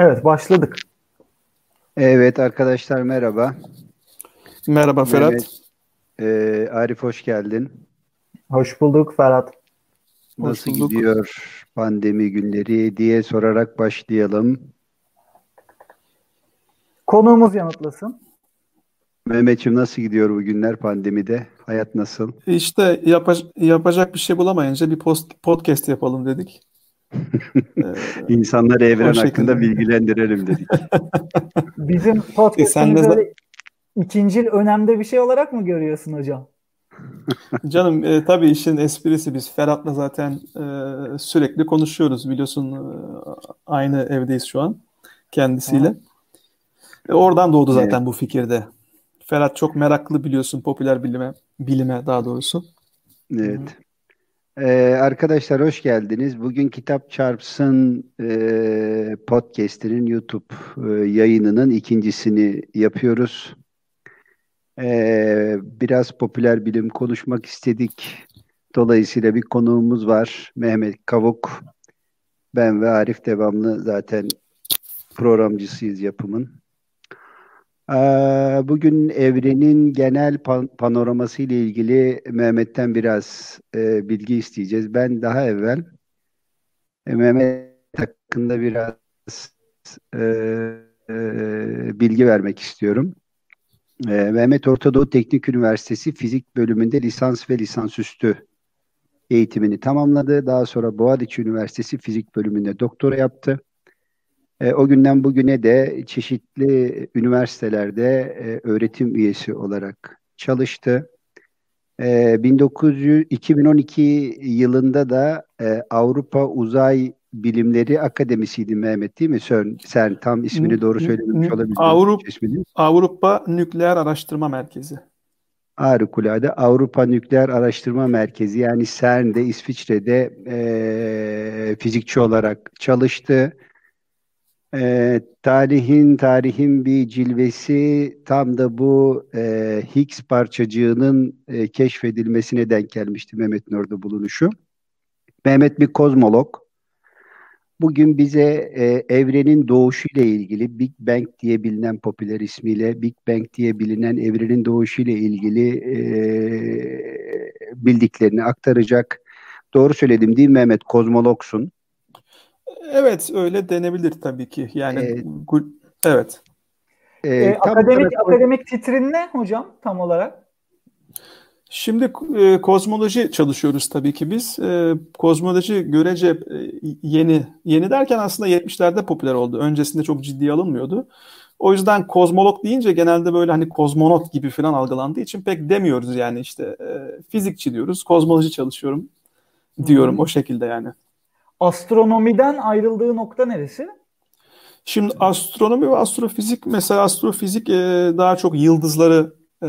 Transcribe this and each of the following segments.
Evet başladık. Evet arkadaşlar merhaba. Merhaba Ferhat. Mehmet, e, Arif hoş geldin. Hoş bulduk Ferhat. Nasıl bulduk. gidiyor pandemi günleri diye sorarak başlayalım. Konuğumuz yanıtlasın. Mehmetciğim nasıl gidiyor bu günler pandemide? Hayat nasıl? İşte yapa yapacak bir şey bulamayınca bir post podcast yapalım dedik. İnsanları evren hakkında bilgilendirelim dedik. Bizim podcast'imiz öyle ikincil önemde bir şey olarak mı görüyorsun hocam? Canım e, tabii işin esprisi biz Ferhat'la zaten e, sürekli konuşuyoruz biliyorsun e, aynı evdeyiz şu an kendisiyle. E, oradan doğdu zaten evet. bu fikirde. Ferhat çok meraklı biliyorsun popüler bilime, bilime daha doğrusu. Evet. Ee, arkadaşlar hoş geldiniz. Bugün Kitap Çarpsın e, podcast'inin YouTube e, yayınının ikincisini yapıyoruz. Ee, biraz popüler bilim konuşmak istedik. Dolayısıyla bir konuğumuz var. Mehmet Kavuk. Ben ve Arif devamlı zaten programcısıyız yapımın. Ee, bugün evrenin genel pan panoraması ile ilgili Mehmet'ten biraz e, bilgi isteyeceğiz. Ben daha evvel e, Mehmet hakkında biraz e, e, bilgi vermek istiyorum. E, Mehmet Ortadoğu Teknik Üniversitesi Fizik bölümünde lisans ve lisansüstü eğitimini tamamladı. Daha sonra Boğaziçi Üniversitesi Fizik bölümünde doktora yaptı. E, o günden bugüne de çeşitli üniversitelerde e, öğretim üyesi olarak çalıştı. E, 1900, 2012 yılında da e, Avrupa Uzay Bilimleri Akademisi'ydi Mehmet değil mi? Sen, sen tam ismini doğru söylememiş olabilirsin. Avrupa, Avrupa Nükleer Araştırma Merkezi. Harikulade Avrupa Nükleer Araştırma Merkezi yani CERN'de İsviçre'de e, fizikçi olarak çalıştı. E, tarihin tarihin bir cilvesi tam da bu e, Higgs parçacığının e, keşfedilmesine denk gelmişti Mehmet'in orada bulunuşu. Mehmet bir kozmolog. Bugün bize e, evrenin doğuşu ile ilgili Big Bang diye bilinen popüler ismiyle Big Bang diye bilinen evrenin doğuşu ile ilgili e, bildiklerini aktaracak. Doğru söyledim değil mi Mehmet? Kozmologsun. Evet öyle denebilir tabii ki. Yani ee, evet. E, e, akademik olarak... akademik titrin ne hocam tam olarak? Şimdi e, kozmoloji çalışıyoruz tabii ki biz. E, kozmoloji görece e, yeni yeni derken aslında 70'lerde popüler oldu. Öncesinde çok ciddiye alınmıyordu. O yüzden kozmolog deyince genelde böyle hani kozmonot gibi falan algılandığı için pek demiyoruz yani işte e, fizikçi diyoruz, kozmoloji çalışıyorum diyorum hmm. o şekilde yani astronomiden ayrıldığı nokta neresi? Şimdi astronomi ve astrofizik mesela astrofizik e, daha çok yıldızları e,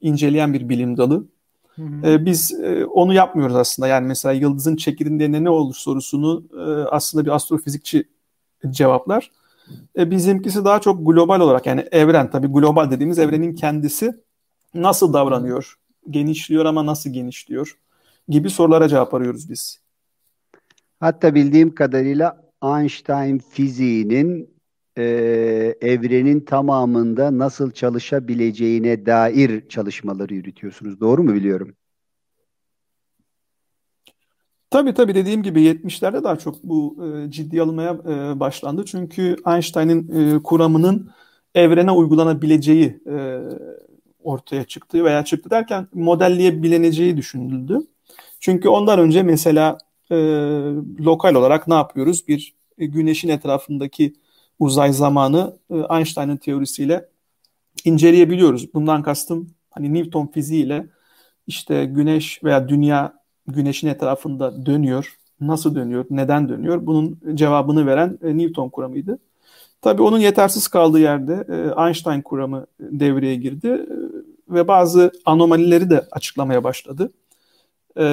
inceleyen bir bilim dalı. Hı hı. E, biz e, onu yapmıyoruz aslında. Yani mesela yıldızın çekirdeğinde ne olur sorusunu e, aslında bir astrofizikçi cevaplar. E, bizimkisi daha çok global olarak yani evren tabii global dediğimiz evrenin kendisi nasıl davranıyor? Genişliyor ama nasıl genişliyor? Gibi sorulara cevap arıyoruz biz. Hatta bildiğim kadarıyla Einstein fiziğinin e, evrenin tamamında nasıl çalışabileceğine dair çalışmaları yürütüyorsunuz. Doğru mu biliyorum? Tabii tabii dediğim gibi 70'lerde daha çok bu e, ciddi alınmaya e, başlandı. Çünkü Einstein'ın e, kuramının evrene uygulanabileceği e, ortaya çıktı veya çıktı derken modelleyebileceği düşünüldü. Çünkü ondan önce mesela e, lokal olarak ne yapıyoruz? Bir e, güneşin etrafındaki uzay zamanı e, Einstein'ın teorisiyle inceleyebiliyoruz. Bundan kastım hani Newton fiziğiyle işte güneş veya dünya güneşin etrafında dönüyor. Nasıl dönüyor? Neden dönüyor? Bunun cevabını veren e, Newton kuramıydı. Tabii onun yetersiz kaldığı yerde e, Einstein kuramı devreye girdi e, ve bazı anomalileri de açıklamaya başladı. E,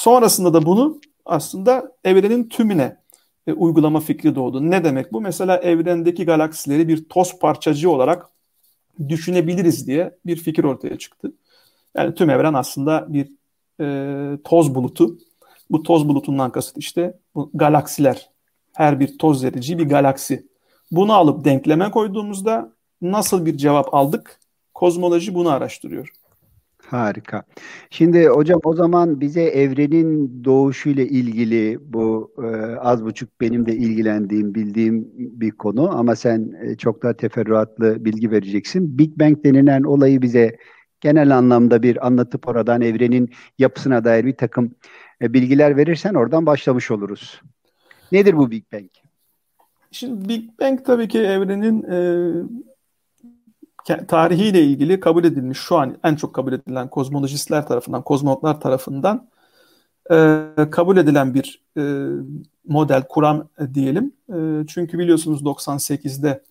Sonrasında da bunu aslında evrenin tümüne e, uygulama fikri doğdu. Ne demek bu? Mesela evrendeki galaksileri bir toz parçacığı olarak düşünebiliriz diye bir fikir ortaya çıktı. Yani tüm evren aslında bir e, toz bulutu. Bu toz bulutundan kasıt işte bu galaksiler. her bir toz zerreciği bir galaksi. Bunu alıp denkleme koyduğumuzda nasıl bir cevap aldık? Kozmoloji bunu araştırıyor. Harika. Şimdi hocam o zaman bize evrenin doğuşuyla ilgili bu e, az buçuk benim de ilgilendiğim, bildiğim bir konu ama sen e, çok daha teferruatlı bilgi vereceksin. Big Bang denilen olayı bize genel anlamda bir anlatıp oradan evrenin yapısına dair bir takım e, bilgiler verirsen oradan başlamış oluruz. Nedir bu Big Bang? Şimdi Big Bang tabii ki evrenin e, tarihiyle ilgili kabul edilmiş şu an en çok kabul edilen kozmolojistler tarafından, kozmonotlar tarafından e, kabul edilen bir e, model, kuram e, diyelim. E, çünkü biliyorsunuz 98'de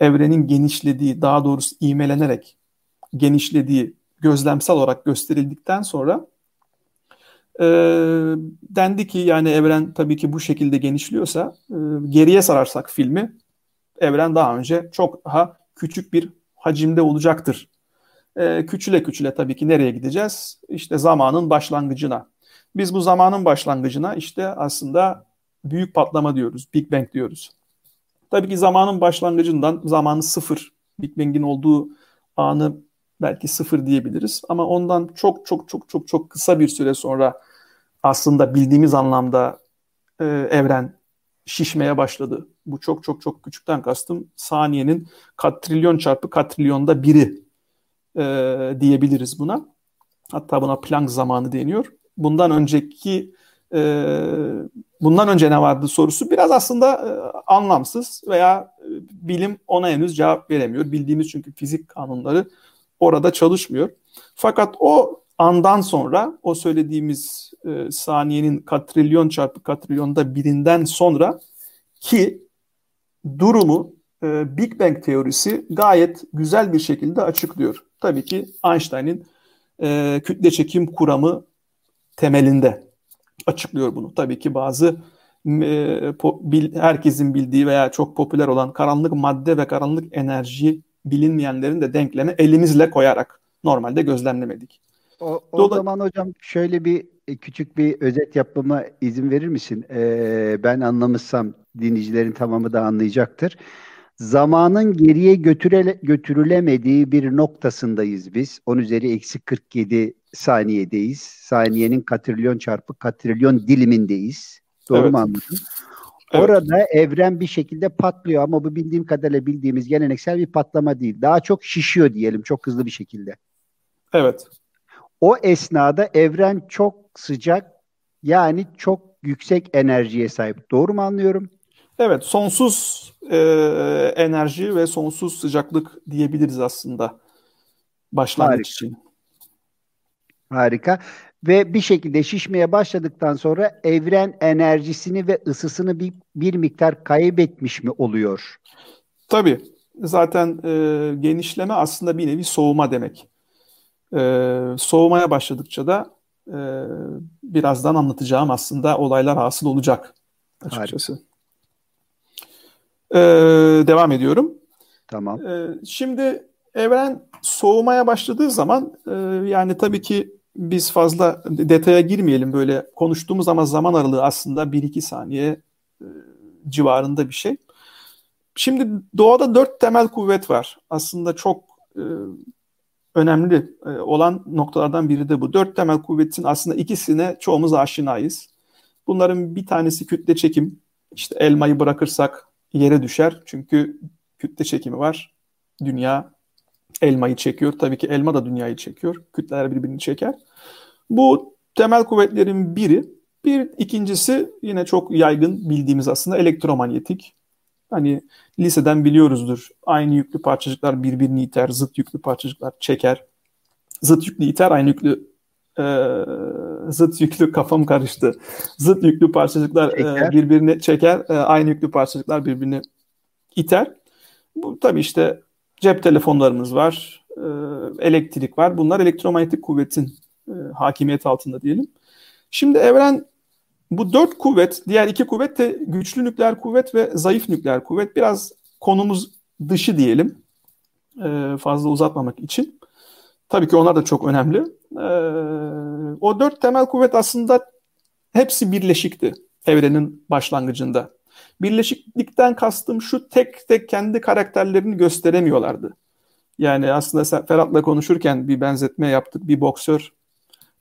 evrenin genişlediği, daha doğrusu ivmelenerek genişlediği gözlemsel olarak gösterildikten sonra e, dendi ki yani evren tabii ki bu şekilde genişliyorsa e, geriye sararsak filmi evren daha önce çok daha küçük bir hacimde olacaktır. E, küçüle küçüle tabii ki nereye gideceğiz? İşte zamanın başlangıcına. Biz bu zamanın başlangıcına işte aslında büyük patlama diyoruz, Big Bang diyoruz. Tabii ki zamanın başlangıcından zamanı sıfır, Big Bang'in olduğu anı belki sıfır diyebiliriz. Ama ondan çok çok çok çok çok kısa bir süre sonra aslında bildiğimiz anlamda e, evren şişmeye başladı. Bu çok çok çok küçükten kastım saniyenin katrilyon çarpı katrilyonda biri e, diyebiliriz buna. Hatta buna Planck zamanı deniyor. Bundan önceki e, bundan önce ne vardı sorusu biraz aslında e, anlamsız veya e, bilim ona henüz cevap veremiyor. Bildiğimiz çünkü fizik kanunları orada çalışmıyor. Fakat o andan sonra o söylediğimiz e, saniyenin katrilyon çarpı katrilyonda birinden sonra ki durumu e, Big Bang teorisi gayet güzel bir şekilde açıklıyor. Tabii ki Einstein'in e, kütle çekim kuramı temelinde açıklıyor bunu. Tabii ki bazı e, po, bil, herkesin bildiği veya çok popüler olan karanlık madde ve karanlık enerji bilinmeyenlerin de denkleme elimizle koyarak normalde gözlemlemedik. O, o Dola- zaman hocam şöyle bir e, küçük bir özet yapmama izin verir misin? Ee, ben anlamışsam dinleyicilerin tamamı da anlayacaktır. Zamanın geriye götürele, götürülemediği bir noktasındayız biz. 10 üzeri eksi 47 saniyedeyiz. Saniyenin katrilyon çarpı katrilyon dilimindeyiz. Doğru evet. mu anladım? Evet. Orada evren bir şekilde patlıyor ama bu bildiğim kadarıyla bildiğimiz geleneksel bir patlama değil. Daha çok şişiyor diyelim çok hızlı bir şekilde. Evet. O esnada evren çok sıcak yani çok yüksek enerjiye sahip. Doğru mu anlıyorum? Evet, sonsuz e, enerji ve sonsuz sıcaklık diyebiliriz aslında başlangıç Harika. için. Harika. Ve bir şekilde şişmeye başladıktan sonra evren enerjisini ve ısısını bir, bir miktar kaybetmiş mi oluyor? Tabii. Zaten e, genişleme aslında bir nevi soğuma demek. E, soğumaya başladıkça da e, birazdan anlatacağım aslında olaylar hasıl olacak açıkçası. E, devam ediyorum. Tamam. E, şimdi evren soğumaya başladığı zaman e, yani tabii ki biz fazla detaya girmeyelim böyle konuştuğumuz ama zaman aralığı aslında 1-2 saniye e, civarında bir şey. Şimdi doğada dört temel kuvvet var. Aslında çok e, önemli e, olan noktalardan biri de bu. Dört temel kuvvetin aslında ikisine çoğumuz aşinayız. Bunların bir tanesi kütle çekim. İşte elmayı bırakırsak yere düşer. Çünkü kütle çekimi var. Dünya elmayı çekiyor. Tabii ki elma da dünyayı çekiyor. Kütleler birbirini çeker. Bu temel kuvvetlerin biri. Bir ikincisi yine çok yaygın bildiğimiz aslında elektromanyetik. Hani liseden biliyoruzdur. Aynı yüklü parçacıklar birbirini iter, zıt yüklü parçacıklar çeker. Zıt yüklü iter, aynı yüklü e, zıt yüklü kafam karıştı. Zıt yüklü parçacıklar e, birbirini çeker, e, aynı yüklü parçacıklar birbirini iter. Bu tabii işte cep telefonlarımız var, e, elektrik var. Bunlar elektromanyetik kuvvetin e, hakimiyet altında diyelim. Şimdi evren bu dört kuvvet, diğer iki kuvvet de güçlü nükleer kuvvet ve zayıf nükleer kuvvet. Biraz konumuz dışı diyelim. E, fazla uzatmamak için. Tabii ki onlar da çok önemli. E, o dört temel kuvvet aslında hepsi birleşikti evrenin başlangıcında. Birleşiklikten kastım şu tek tek kendi karakterlerini gösteremiyorlardı. Yani aslında Ferhat'la konuşurken bir benzetme yaptık. Bir boksör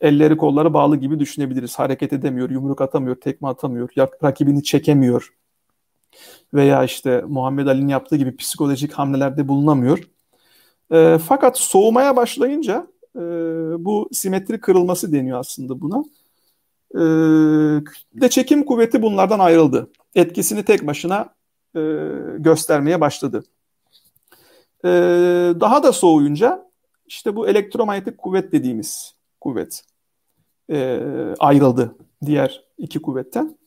elleri kolları bağlı gibi düşünebiliriz. Hareket edemiyor, yumruk atamıyor, tekme atamıyor, rakibini çekemiyor. Veya işte Muhammed Ali'nin yaptığı gibi psikolojik hamlelerde bulunamıyor. E, fakat soğumaya başlayınca e, bu simetri kırılması deniyor aslında buna. E, de çekim kuvveti bunlardan ayrıldı. Etkisini tek başına e, göstermeye başladı. E, daha da soğuyunca işte bu elektromanyetik kuvvet dediğimiz kuvvet e, ayrıldı diğer iki kuvvetten.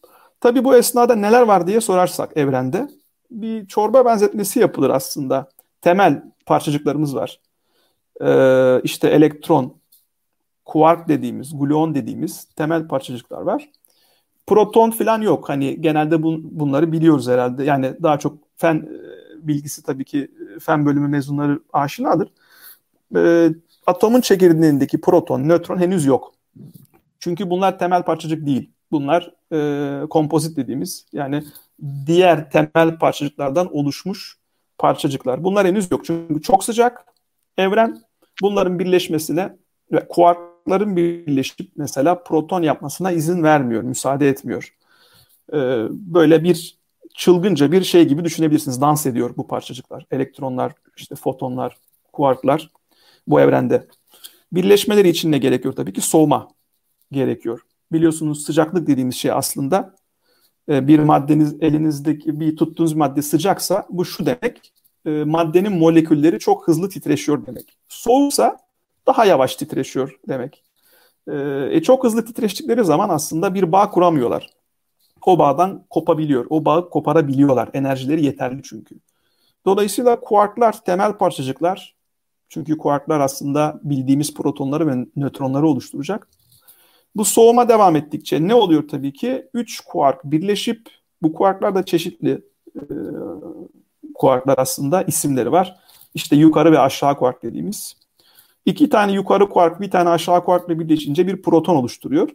Tabi bu esnada neler var diye sorarsak evrende bir çorba benzetmesi yapılır aslında. Temel parçacıklarımız var. Ee, işte elektron, kuark dediğimiz, gluon dediğimiz temel parçacıklar var. Proton falan yok. Hani genelde bun, bunları biliyoruz herhalde. Yani daha çok fen e, bilgisi tabii ki e, fen bölümü mezunları aşinadır. Ee, atomun çekirdeğindeki proton, nötron henüz yok. Çünkü bunlar temel parçacık değil. Bunlar e, kompozit dediğimiz yani diğer temel parçacıklardan oluşmuş parçacıklar. Bunlar henüz yok. Çünkü çok sıcak evren bunların birleşmesine ve kuarkların birleşip mesela proton yapmasına izin vermiyor, müsaade etmiyor. E, böyle bir çılgınca bir şey gibi düşünebilirsiniz. Dans ediyor bu parçacıklar. Elektronlar, işte fotonlar, kuarklar bu evrende. Birleşmeleri için ne gerekiyor tabii ki? Soğuma gerekiyor. Biliyorsunuz sıcaklık dediğimiz şey aslında e, bir maddeniz elinizdeki bir tuttuğunuz madde sıcaksa bu şu demek e, maddenin molekülleri çok hızlı titreşiyor demek. Soğuksa daha yavaş titreşiyor demek. E, e, çok hızlı titreştikleri zaman aslında bir bağ kuramıyorlar. O bağdan kopabiliyor. O bağı koparabiliyorlar. Enerjileri yeterli çünkü. Dolayısıyla kuarklar temel parçacıklar. Çünkü kuarklar aslında bildiğimiz protonları ve nötronları oluşturacak. Bu soğuma devam ettikçe ne oluyor tabii ki? Üç kuark birleşip bu kuarklar da çeşitli e, kuarklar aslında isimleri var. İşte yukarı ve aşağı kuark dediğimiz. İki tane yukarı kuark, bir tane aşağı kuarkla birleşince bir proton oluşturuyor.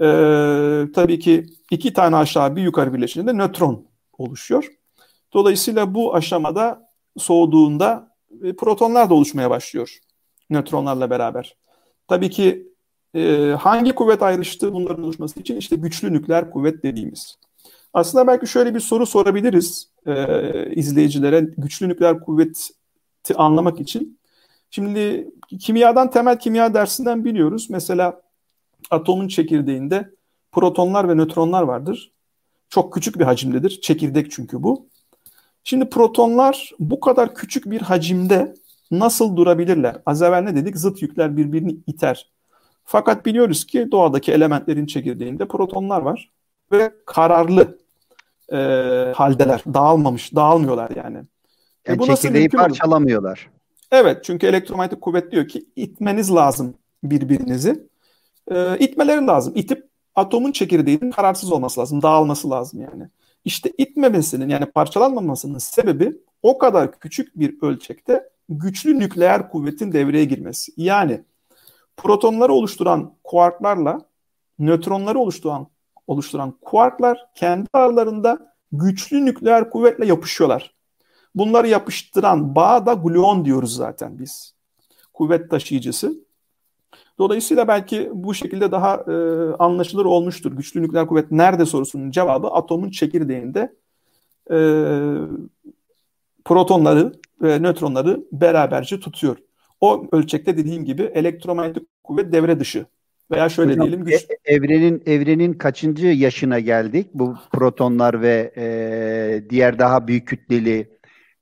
Ee, tabii ki iki tane aşağı bir yukarı birleşince de nötron oluşuyor. Dolayısıyla bu aşamada soğuduğunda e, protonlar da oluşmaya başlıyor nötronlarla beraber. Tabii ki e, hangi kuvvet ayrıştı bunların oluşması için? işte güçlü nükleer kuvvet dediğimiz. Aslında belki şöyle bir soru sorabiliriz e, izleyicilere güçlü nükleer kuvveti anlamak için. Şimdi kimyadan temel kimya dersinden biliyoruz. Mesela atomun çekirdeğinde protonlar ve nötronlar vardır. Çok küçük bir hacimdedir. Çekirdek çünkü bu. Şimdi protonlar bu kadar küçük bir hacimde nasıl durabilirler? Az evvel ne dedik? Zıt yükler birbirini iter. Fakat biliyoruz ki doğadaki elementlerin çekirdeğinde protonlar var ve kararlı e, haldeler. Dağılmamış, dağılmıyorlar yani. E, yani bu çekirdeği parçalamıyorlar. Olur? Evet çünkü elektromanyetik kuvvet diyor ki itmeniz lazım birbirinizi. E, itmeleri lazım. İtip atomun çekirdeğinin kararsız olması lazım, dağılması lazım yani. İşte itmemesinin yani parçalanmamasının sebebi o kadar küçük bir ölçekte güçlü nükleer kuvvetin devreye girmesi. Yani protonları oluşturan kuarklarla nötronları oluşturan oluşturan kuarklar kendi aralarında güçlü nükleer kuvvetle yapışıyorlar. Bunları yapıştıran bağ da gluon diyoruz zaten biz. Kuvvet taşıyıcısı. Dolayısıyla belki bu şekilde daha e, anlaşılır olmuştur. Güçlü nükleer kuvvet nerede sorusunun cevabı atomun çekirdeğinde e, protonları ve nötronları beraberce tutuyor. O ölçekte dediğim gibi elektromanyetik kuvvet devre dışı veya şöyle Hocam, diyelim güç. E, evrenin evrenin kaçıncı yaşına geldik? Bu protonlar ve e, diğer daha büyük kütleli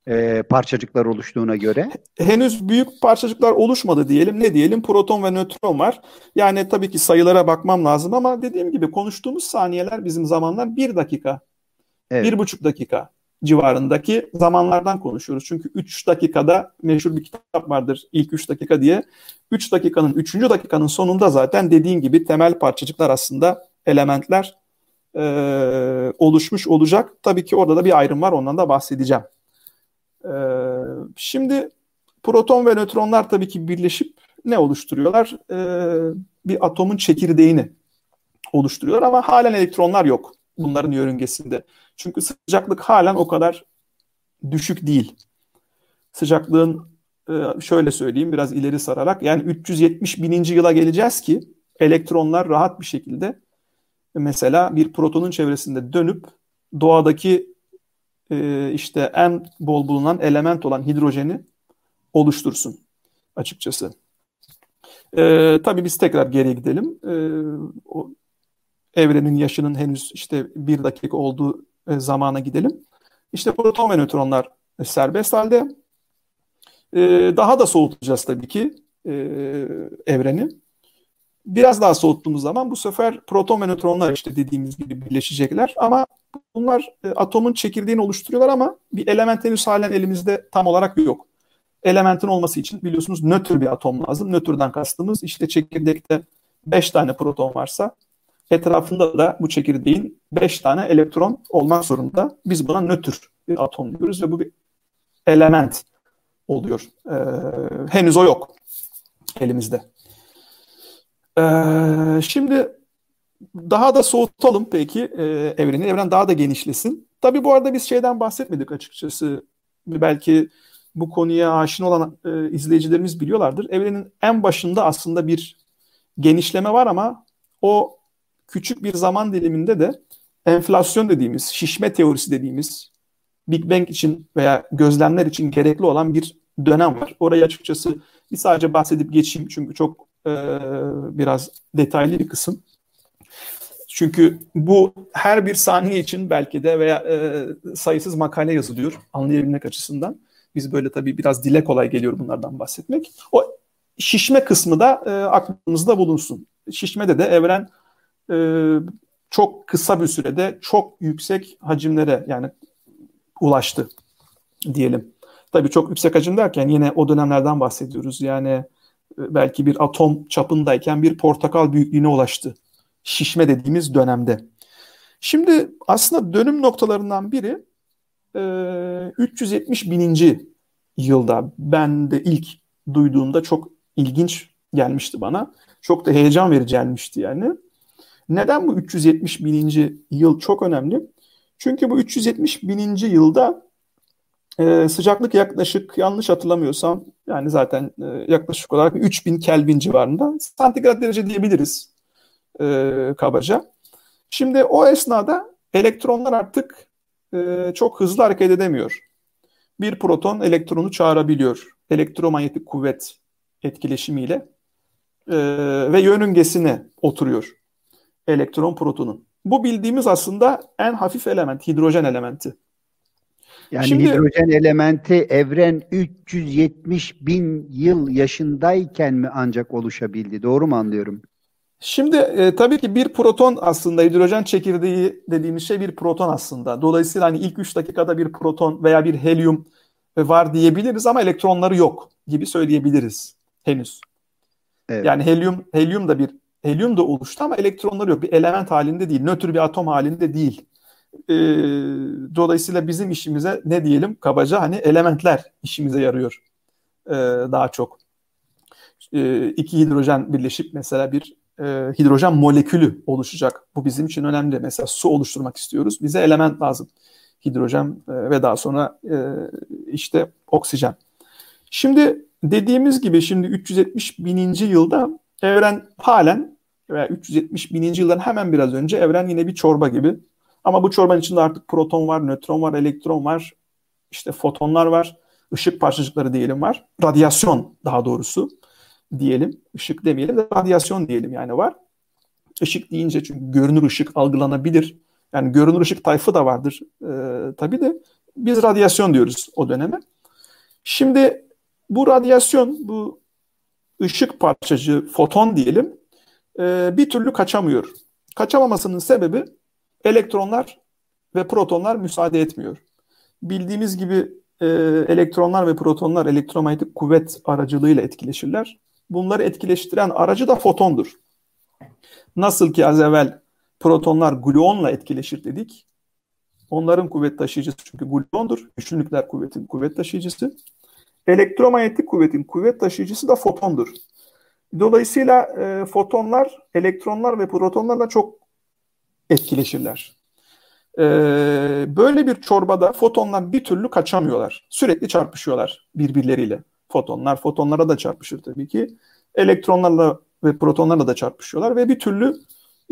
e, parçacıklar oluştuğuna göre. Henüz büyük parçacıklar oluşmadı diyelim. Ne diyelim? Proton ve nötron var. Yani tabii ki sayılara bakmam lazım ama dediğim gibi konuştuğumuz saniyeler bizim zamanlar bir dakika. Evet. Bir buçuk dakika civarındaki zamanlardan konuşuyoruz. Çünkü 3 dakikada meşhur bir kitap vardır ilk 3 dakika diye. 3 dakikanın 3. dakikanın sonunda zaten dediğin gibi temel parçacıklar aslında elementler e, oluşmuş olacak. Tabii ki orada da bir ayrım var ondan da bahsedeceğim. E, şimdi proton ve nötronlar tabii ki birleşip ne oluşturuyorlar? E, bir atomun çekirdeğini oluşturuyorlar ama halen elektronlar yok bunların yörüngesinde. Çünkü sıcaklık halen o kadar düşük değil. Sıcaklığın e, şöyle söyleyeyim biraz ileri sararak yani 370 bininci yıla geleceğiz ki elektronlar rahat bir şekilde mesela bir protonun çevresinde dönüp doğadaki e, işte en bol bulunan element olan hidrojeni oluştursun açıkçası. E, tabii biz tekrar geriye gidelim. E, o evrenin yaşının henüz işte bir dakika olduğu e, zamana gidelim. İşte proton ve nötronlar serbest halde. E, daha da soğutacağız tabii ki e, evreni. Biraz daha soğuttuğumuz zaman bu sefer proton ve nötronlar işte dediğimiz gibi birleşecekler ama bunlar e, atomun çekirdeğini oluşturuyorlar ama bir element henüz halen elimizde tam olarak yok. Elementin olması için biliyorsunuz nötr bir atom lazım. Nötrden kastımız işte çekirdekte 5 tane proton varsa etrafında da bu çekirdeğin 5 tane elektron olmak zorunda. Biz buna nötr bir atom diyoruz ve bu bir element oluyor. Ee, henüz o yok elimizde. Ee, şimdi daha da soğutalım peki e, evreni. Evren daha da genişlesin. Tabii bu arada biz şeyden bahsetmedik açıkçası. Belki bu konuya aşina olan e, izleyicilerimiz biliyorlardır. Evrenin en başında aslında bir genişleme var ama o küçük bir zaman diliminde de enflasyon dediğimiz, şişme teorisi dediğimiz Big Bang için veya gözlemler için gerekli olan bir dönem var. Orayı açıkçası bir sadece bahsedip geçeyim çünkü çok e, biraz detaylı bir kısım. Çünkü bu her bir saniye için belki de veya e, sayısız makale yazılıyor anlayabilmek açısından. Biz böyle tabii biraz dile kolay geliyor bunlardan bahsetmek. O şişme kısmı da e, aklımızda bulunsun. Şişmede de evren çok kısa bir sürede çok yüksek hacimlere yani ulaştı diyelim. Tabii çok yüksek hacim derken yine o dönemlerden bahsediyoruz. Yani e, belki bir atom çapındayken bir portakal büyüklüğüne ulaştı. Şişme dediğimiz dönemde. Şimdi aslında dönüm noktalarından biri 370 e, bininci yılda ben de ilk duyduğumda çok ilginç gelmişti bana. Çok da heyecan verici gelmişti yani. Neden bu 370 bininci yıl çok önemli? Çünkü bu 370 bininci yılda e, sıcaklık yaklaşık yanlış hatırlamıyorsam yani zaten e, yaklaşık olarak 3000 Kelvin civarında santigrat derece diyebiliriz e, kabaca. Şimdi o esnada elektronlar artık e, çok hızlı hareket edemiyor. Bir proton elektronu çağırabiliyor. Elektromanyetik kuvvet etkileşimiyle e, ve yörüngesine oturuyor elektron protonun. Bu bildiğimiz aslında en hafif element, hidrojen elementi. Yani Şimdi, hidrojen elementi evren 370 bin yıl yaşındayken mi ancak oluşabildi? Doğru mu anlıyorum? Şimdi e, tabii ki bir proton aslında hidrojen çekirdeği dediğimiz şey bir proton aslında. Dolayısıyla hani ilk 3 dakikada bir proton veya bir helyum var diyebiliriz ama elektronları yok gibi söyleyebiliriz henüz. Evet. Yani helyum helyum da bir helyum da oluştu ama elektronları yok. Bir element halinde değil, nötr bir atom halinde değil. E, dolayısıyla bizim işimize ne diyelim kabaca hani elementler işimize yarıyor e, daha çok. E, iki hidrojen birleşip mesela bir e, hidrojen molekülü oluşacak. Bu bizim için önemli. Mesela su oluşturmak istiyoruz. Bize element lazım. Hidrojen e, ve daha sonra e, işte oksijen. Şimdi dediğimiz gibi şimdi 370 bininci yılda evren halen veya 370 bininci yıldan hemen biraz önce evren yine bir çorba gibi ama bu çorbanın içinde artık proton var, nötron var, elektron var, işte fotonlar var, ışık parçacıkları diyelim var. Radyasyon daha doğrusu diyelim. Işık demeyelim de radyasyon diyelim yani var. Işık deyince çünkü görünür ışık algılanabilir. Yani görünür ışık tayfı da vardır e, tabii de biz radyasyon diyoruz o döneme. Şimdi bu radyasyon, bu ışık parçacığı, foton diyelim e, bir türlü kaçamıyor. Kaçamamasının sebebi elektronlar ve protonlar müsaade etmiyor. Bildiğimiz gibi e, elektronlar ve protonlar elektromanyetik kuvvet aracılığıyla etkileşirler. Bunları etkileştiren aracı da fotondur. Nasıl ki az evvel protonlar gluonla etkileşir dedik. Onların kuvvet taşıyıcısı çünkü gluondur. Güçlü nükleer kuvvetin kuvvet taşıyıcısı. Elektromanyetik kuvvetin kuvvet taşıyıcısı da fotondur. Dolayısıyla e, fotonlar, elektronlar ve protonlarla çok etkileşirler. E, böyle bir çorbada fotonlar bir türlü kaçamıyorlar. Sürekli çarpışıyorlar birbirleriyle. Fotonlar fotonlara da çarpışır tabii ki. Elektronlarla ve protonlarla da çarpışıyorlar ve bir türlü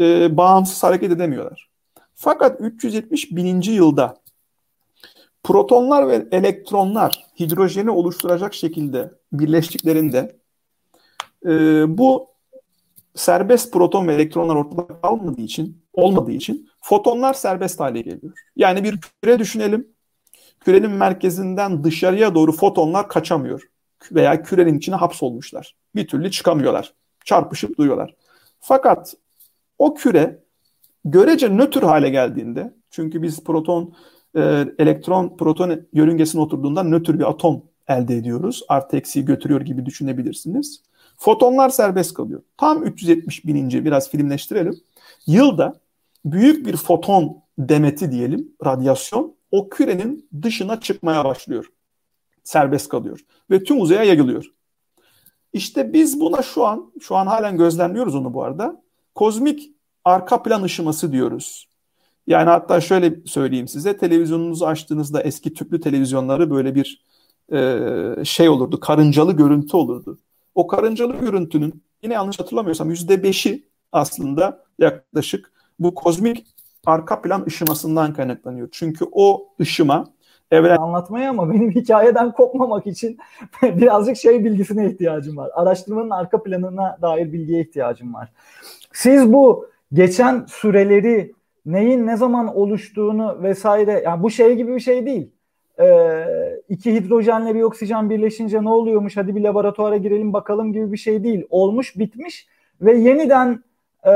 e, bağımsız hareket edemiyorlar. Fakat 370 bininci yılda protonlar ve elektronlar hidrojeni oluşturacak şekilde birleştiklerinde e, bu serbest proton ve elektronlar ortada kalmadığı için olmadığı için fotonlar serbest hale geliyor. Yani bir küre düşünelim. Kürenin merkezinden dışarıya doğru fotonlar kaçamıyor veya kürenin içine hapsolmuşlar. Bir türlü çıkamıyorlar. Çarpışıp duruyorlar. Fakat o küre görece nötr hale geldiğinde çünkü biz proton e, elektron proton yörüngesine oturduğunda nötr bir atom elde ediyoruz. Artı eksiği götürüyor gibi düşünebilirsiniz. Fotonlar serbest kalıyor. Tam 370 bininci biraz filmleştirelim. Yılda büyük bir foton demeti diyelim radyasyon o kürenin dışına çıkmaya başlıyor. Serbest kalıyor ve tüm uzaya yayılıyor. İşte biz buna şu an, şu an halen gözlemliyoruz onu bu arada. Kozmik arka plan ışıması diyoruz. Yani hatta şöyle söyleyeyim size, televizyonunuzu açtığınızda eski tüplü televizyonları böyle bir e, şey olurdu, karıncalı görüntü olurdu. O karıncalı görüntünün yine yanlış hatırlamıyorsam yüzde beşi aslında yaklaşık bu kozmik arka plan ışımasından kaynaklanıyor. Çünkü o ışıma evren... Anlatmaya ama benim hikayeden kopmamak için birazcık şey bilgisine ihtiyacım var. Araştırmanın arka planına dair bilgiye ihtiyacım var. Siz bu geçen süreleri neyin ne zaman oluştuğunu vesaire yani bu şey gibi bir şey değil. Ee, iki hidrojenle bir oksijen birleşince ne oluyormuş hadi bir laboratuvara girelim bakalım gibi bir şey değil. Olmuş bitmiş ve yeniden e,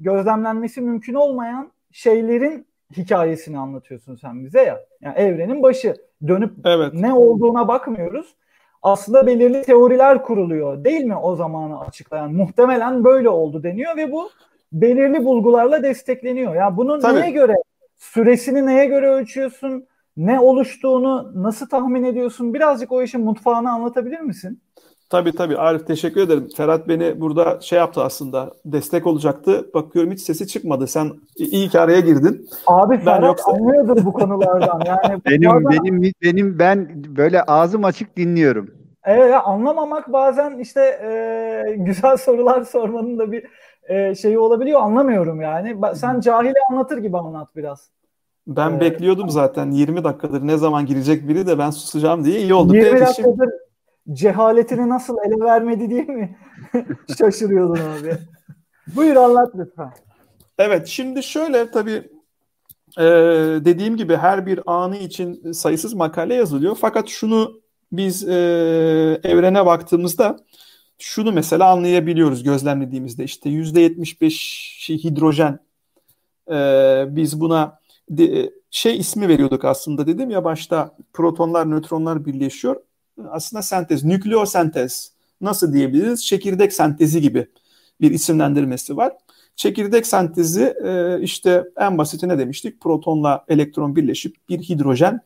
gözlemlenmesi mümkün olmayan şeylerin hikayesini anlatıyorsun sen bize ya. Yani evrenin başı dönüp evet. ne olduğuna bakmıyoruz. Aslında belirli teoriler kuruluyor değil mi o zamanı açıklayan? Muhtemelen böyle oldu deniyor ve bu belirli bulgularla destekleniyor. Ya yani bunun Tabii. neye göre süresini neye göre ölçüyorsun? Ne oluştuğunu nasıl tahmin ediyorsun? Birazcık o işin mutfağını anlatabilir misin? Tabii tabii Arif teşekkür ederim. Ferhat beni burada şey yaptı aslında destek olacaktı. Bakıyorum hiç sesi çıkmadı. Sen iyi ki araya girdin. Abi ben Ferhat yoksa... anlıyordur bu konulardan. Yani benim bazen... benim benim ben böyle ağzım açık dinliyorum. Evet anlamamak bazen işte e, güzel sorular sormanın da bir e, şeyi olabiliyor. Anlamıyorum yani. Sen cahili anlatır gibi anlat biraz. Ben ee, bekliyordum zaten 20 dakikadır ne zaman girecek biri de ben susacağım diye iyi oldu. 20 dakikadır cehaletini nasıl ele vermedi diye mi şaşırıyordun abi? Buyur anlat lütfen. Evet şimdi şöyle tabii e, dediğim gibi her bir anı için sayısız makale yazılıyor. Fakat şunu biz e, evrene baktığımızda şunu mesela anlayabiliyoruz gözlemlediğimizde işte %75 hidrojen e, biz buna de, şey ismi veriyorduk aslında dedim ya başta protonlar nötronlar birleşiyor aslında sentez, nükleosentez nasıl diyebiliriz? Çekirdek sentezi gibi bir isimlendirmesi var. Çekirdek sentezi e, işte en basiti ne demiştik? Protonla elektron birleşip bir hidrojen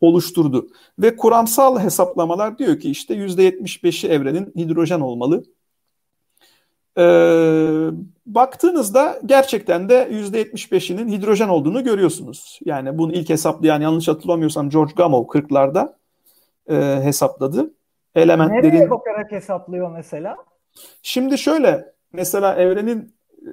oluşturdu. Ve kuramsal hesaplamalar diyor ki işte %75'i evrenin hidrojen olmalı. Ee, baktığınızda gerçekten de %75'inin hidrojen olduğunu görüyorsunuz. Yani bunu ilk hesaplayan yanlış hatırlamıyorsam George Gamow 40'larda e, hesapladı. Elementlerin... Nereye bakarak hesaplıyor mesela? Şimdi şöyle mesela evrenin e,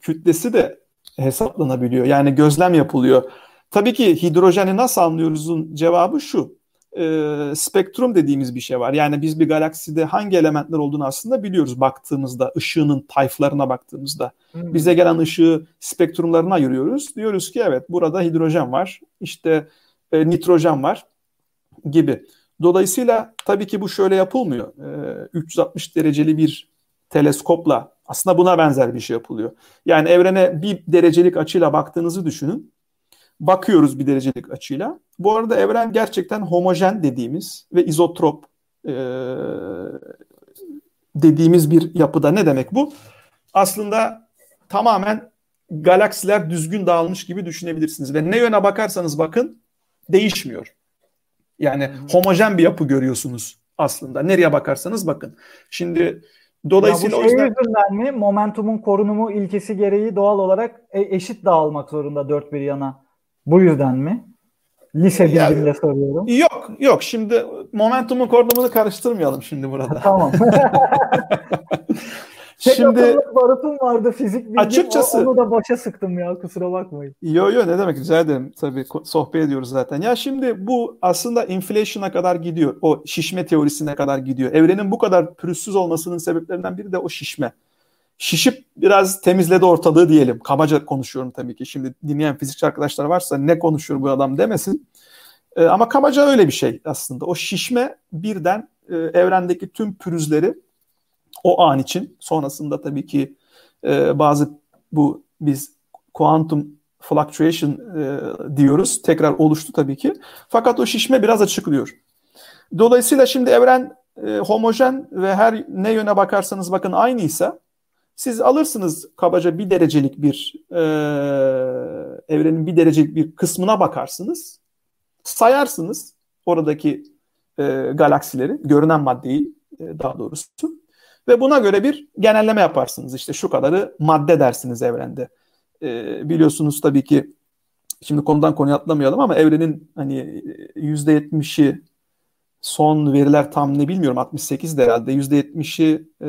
kütlesi de hesaplanabiliyor. Yani gözlem yapılıyor. Tabii ki hidrojeni nasıl anlıyoruzun cevabı şu. E, spektrum dediğimiz bir şey var. Yani biz bir galakside hangi elementler olduğunu aslında biliyoruz baktığımızda, ışığının tayflarına baktığımızda. Hmm. Bize gelen ışığı spektrumlarına ayırıyoruz. Diyoruz ki evet burada hidrojen var, işte e, nitrojen var gibi. Dolayısıyla tabii ki bu şöyle yapılmıyor. Ee, 360 dereceli bir teleskopla aslında buna benzer bir şey yapılıyor. Yani evrene bir derecelik açıyla baktığınızı düşünün. Bakıyoruz bir derecelik açıyla. Bu arada evren gerçekten homojen dediğimiz ve izotrop e, dediğimiz bir yapıda. Ne demek bu? Aslında tamamen galaksiler düzgün dağılmış gibi düşünebilirsiniz. Ve ne yöne bakarsanız bakın değişmiyor. Yani homojen bir yapı görüyorsunuz aslında. Nereye bakarsanız bakın. Şimdi Dolayısıyla ya bu şey o yüzden... yüzünden mi momentumun korunumu ilkesi gereği doğal olarak e- eşit dağılmak zorunda dört bir yana. Bu yüzden mi? Lise bilgimle yani, soruyorum. Yok yok şimdi momentumun korunumunu karıştırmayalım şimdi burada. tamam. Şimdi barutun vardı fizik bilgim. Açıkçası onu da başa sıktım ya kusura bakmayın. Yo yo ne demek rica ederim. Tabii sohbet ediyoruz zaten. Ya şimdi bu aslında inflation'a kadar gidiyor. O şişme teorisine kadar gidiyor. Evrenin bu kadar pürüzsüz olmasının sebeplerinden biri de o şişme. Şişip biraz temizledi ortalığı diyelim. Kabaca konuşuyorum tabii ki. Şimdi dinleyen fizikçi arkadaşlar varsa ne konuşuyor bu adam demesin. Ee, ama kabaca öyle bir şey aslında. O şişme birden e, evrendeki tüm pürüzleri o an için sonrasında tabii ki e, bazı bu biz quantum fluctuation e, diyoruz. Tekrar oluştu tabii ki. Fakat o şişme biraz açıklıyor. Dolayısıyla şimdi evren e, homojen ve her ne yöne bakarsanız bakın aynıysa siz alırsınız kabaca bir derecelik bir e, evrenin bir derecelik bir kısmına bakarsınız. Sayarsınız oradaki e, galaksileri, görünen maddeyi e, daha doğrusu. Ve buna göre bir genelleme yaparsınız. İşte şu kadarı madde dersiniz evrende. E, biliyorsunuz tabii ki şimdi konudan konuya atlamayalım ama evrenin hani %70'i son veriler tam ne bilmiyorum 68 de herhalde %70'i e,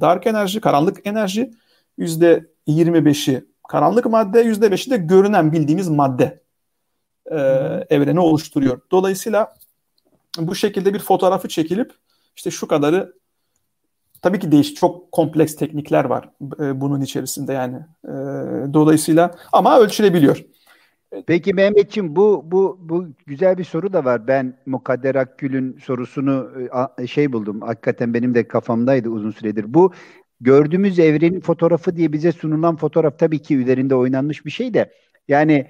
dark enerji, karanlık enerji, %25'i karanlık madde, %5'i de görünen bildiğimiz madde e, evreni oluşturuyor. Dolayısıyla bu şekilde bir fotoğrafı çekilip işte şu kadarı Tabii ki değiş çok kompleks teknikler var e, bunun içerisinde yani. E, dolayısıyla ama ölçülebiliyor. Peki Mehmetçim bu bu bu güzel bir soru da var. Ben Mukadder Akgül'ün sorusunu e, şey buldum. Hakikaten benim de kafamdaydı uzun süredir. Bu gördüğümüz evrenin fotoğrafı diye bize sunulan fotoğraf tabii ki üzerinde oynanmış bir şey de. Yani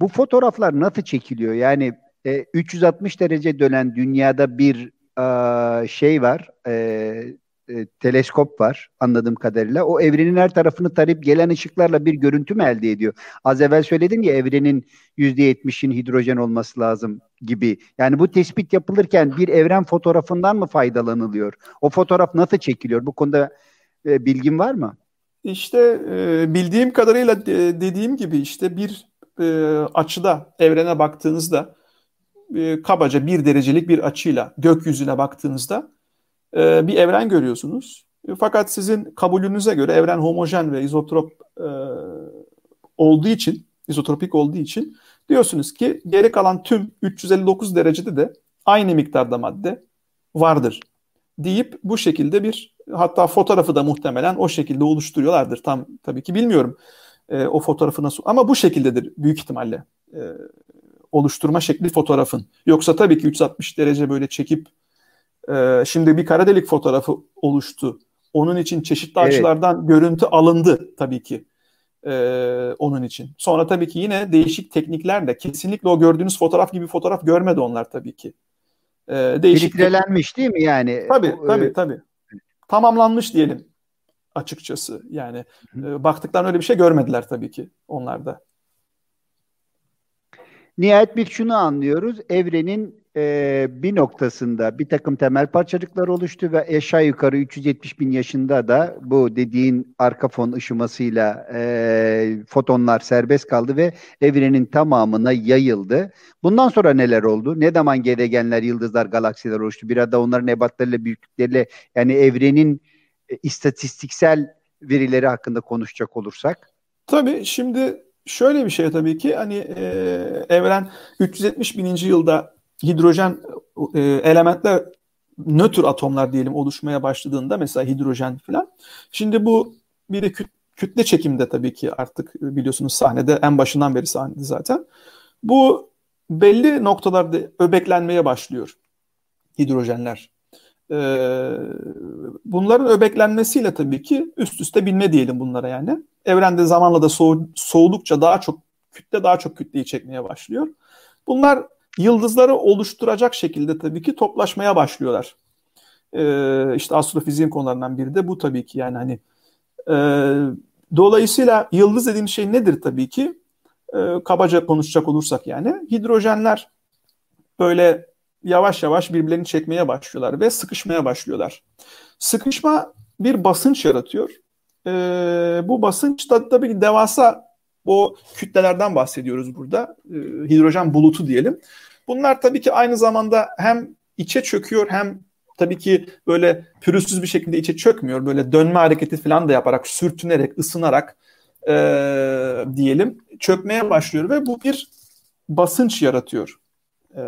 bu fotoğraflar nasıl çekiliyor? Yani e, 360 derece dönen dünyada bir e, şey var. E, e, teleskop var anladığım kadarıyla. O evrenin her tarafını tarayıp gelen ışıklarla bir görüntü mü elde ediyor? Az evvel söyledin ya evrenin %70'in hidrojen olması lazım gibi. Yani bu tespit yapılırken bir evren fotoğrafından mı faydalanılıyor? O fotoğraf nasıl çekiliyor? Bu konuda e, bilgin var mı? İşte e, bildiğim kadarıyla de, dediğim gibi işte bir e, açıda evrene baktığınızda e, kabaca bir derecelik bir açıyla gökyüzüne baktığınızda e, bir evren görüyorsunuz. Fakat sizin kabulünüze göre evren homojen ve izotrop e, olduğu için, izotropik olduğu için diyorsunuz ki geri kalan tüm 359 derecede de aynı miktarda madde vardır deyip bu şekilde bir hatta fotoğrafı da muhtemelen o şekilde oluşturuyorlardır. Tam tabii ki bilmiyorum e, o fotoğrafı nasıl ama bu şekildedir büyük ihtimalle e, oluşturma şekli fotoğrafın. Yoksa tabii ki 360 derece böyle çekip ee, şimdi bir kara delik fotoğrafı oluştu. Onun için çeşitli evet. açılardan görüntü alındı tabii ki. Ee, onun için. Sonra tabii ki yine değişik tekniklerle kesinlikle o gördüğünüz fotoğraf gibi fotoğraf görmedi onlar tabii ki. Ee, değişik Filtrelenmiş değil mi yani? Tabii tabii tabii. Tamamlanmış diyelim açıkçası. Yani e, baktıklarında öyle bir şey görmediler tabii ki onlar da. Nihayet bir şunu anlıyoruz. Evrenin e, bir noktasında bir takım temel parçacıklar oluştu ve aşağı yukarı 370 bin yaşında da bu dediğin arka fon ışımasıyla e, fotonlar serbest kaldı ve evrenin tamamına yayıldı. Bundan sonra neler oldu? Ne zaman gezegenler, yıldızlar, galaksiler oluştu? Biraz da onların ebatlarıyla, büyüklükleriyle yani evrenin e, istatistiksel verileri hakkında konuşacak olursak. Tabii şimdi şöyle bir şey tabii ki hani e, evren 370 bininci yılda hidrojen e, elementler nötr atomlar diyelim oluşmaya başladığında mesela hidrojen falan. Şimdi bu bir de kütle çekimde tabii ki artık biliyorsunuz sahnede en başından beri sahnede zaten. Bu belli noktalarda öbeklenmeye başlıyor hidrojenler. Ee, bunların öbeklenmesiyle tabii ki üst üste binme diyelim bunlara yani. Evrende zamanla da soğu, soğudukça daha çok kütle daha çok kütleyi çekmeye başlıyor. Bunlar yıldızları oluşturacak şekilde tabii ki toplaşmaya başlıyorlar. Ee, işte astrofiziğin konularından biri de bu tabii ki yani hani e, dolayısıyla yıldız dediğim şey nedir tabii ki e, kabaca konuşacak olursak yani hidrojenler böyle yavaş yavaş birbirlerini çekmeye başlıyorlar ve sıkışmaya başlıyorlar. Sıkışma bir basınç yaratıyor. E, bu basınç da tabii ki devasa o kütlelerden bahsediyoruz burada. E, hidrojen bulutu diyelim. Bunlar tabii ki aynı zamanda hem içe çöküyor hem tabii ki böyle pürüzsüz bir şekilde içe çökmüyor. Böyle dönme hareketi falan da yaparak, sürtünerek, ısınarak e, diyelim çökmeye başlıyor ve bu bir basınç yaratıyor e,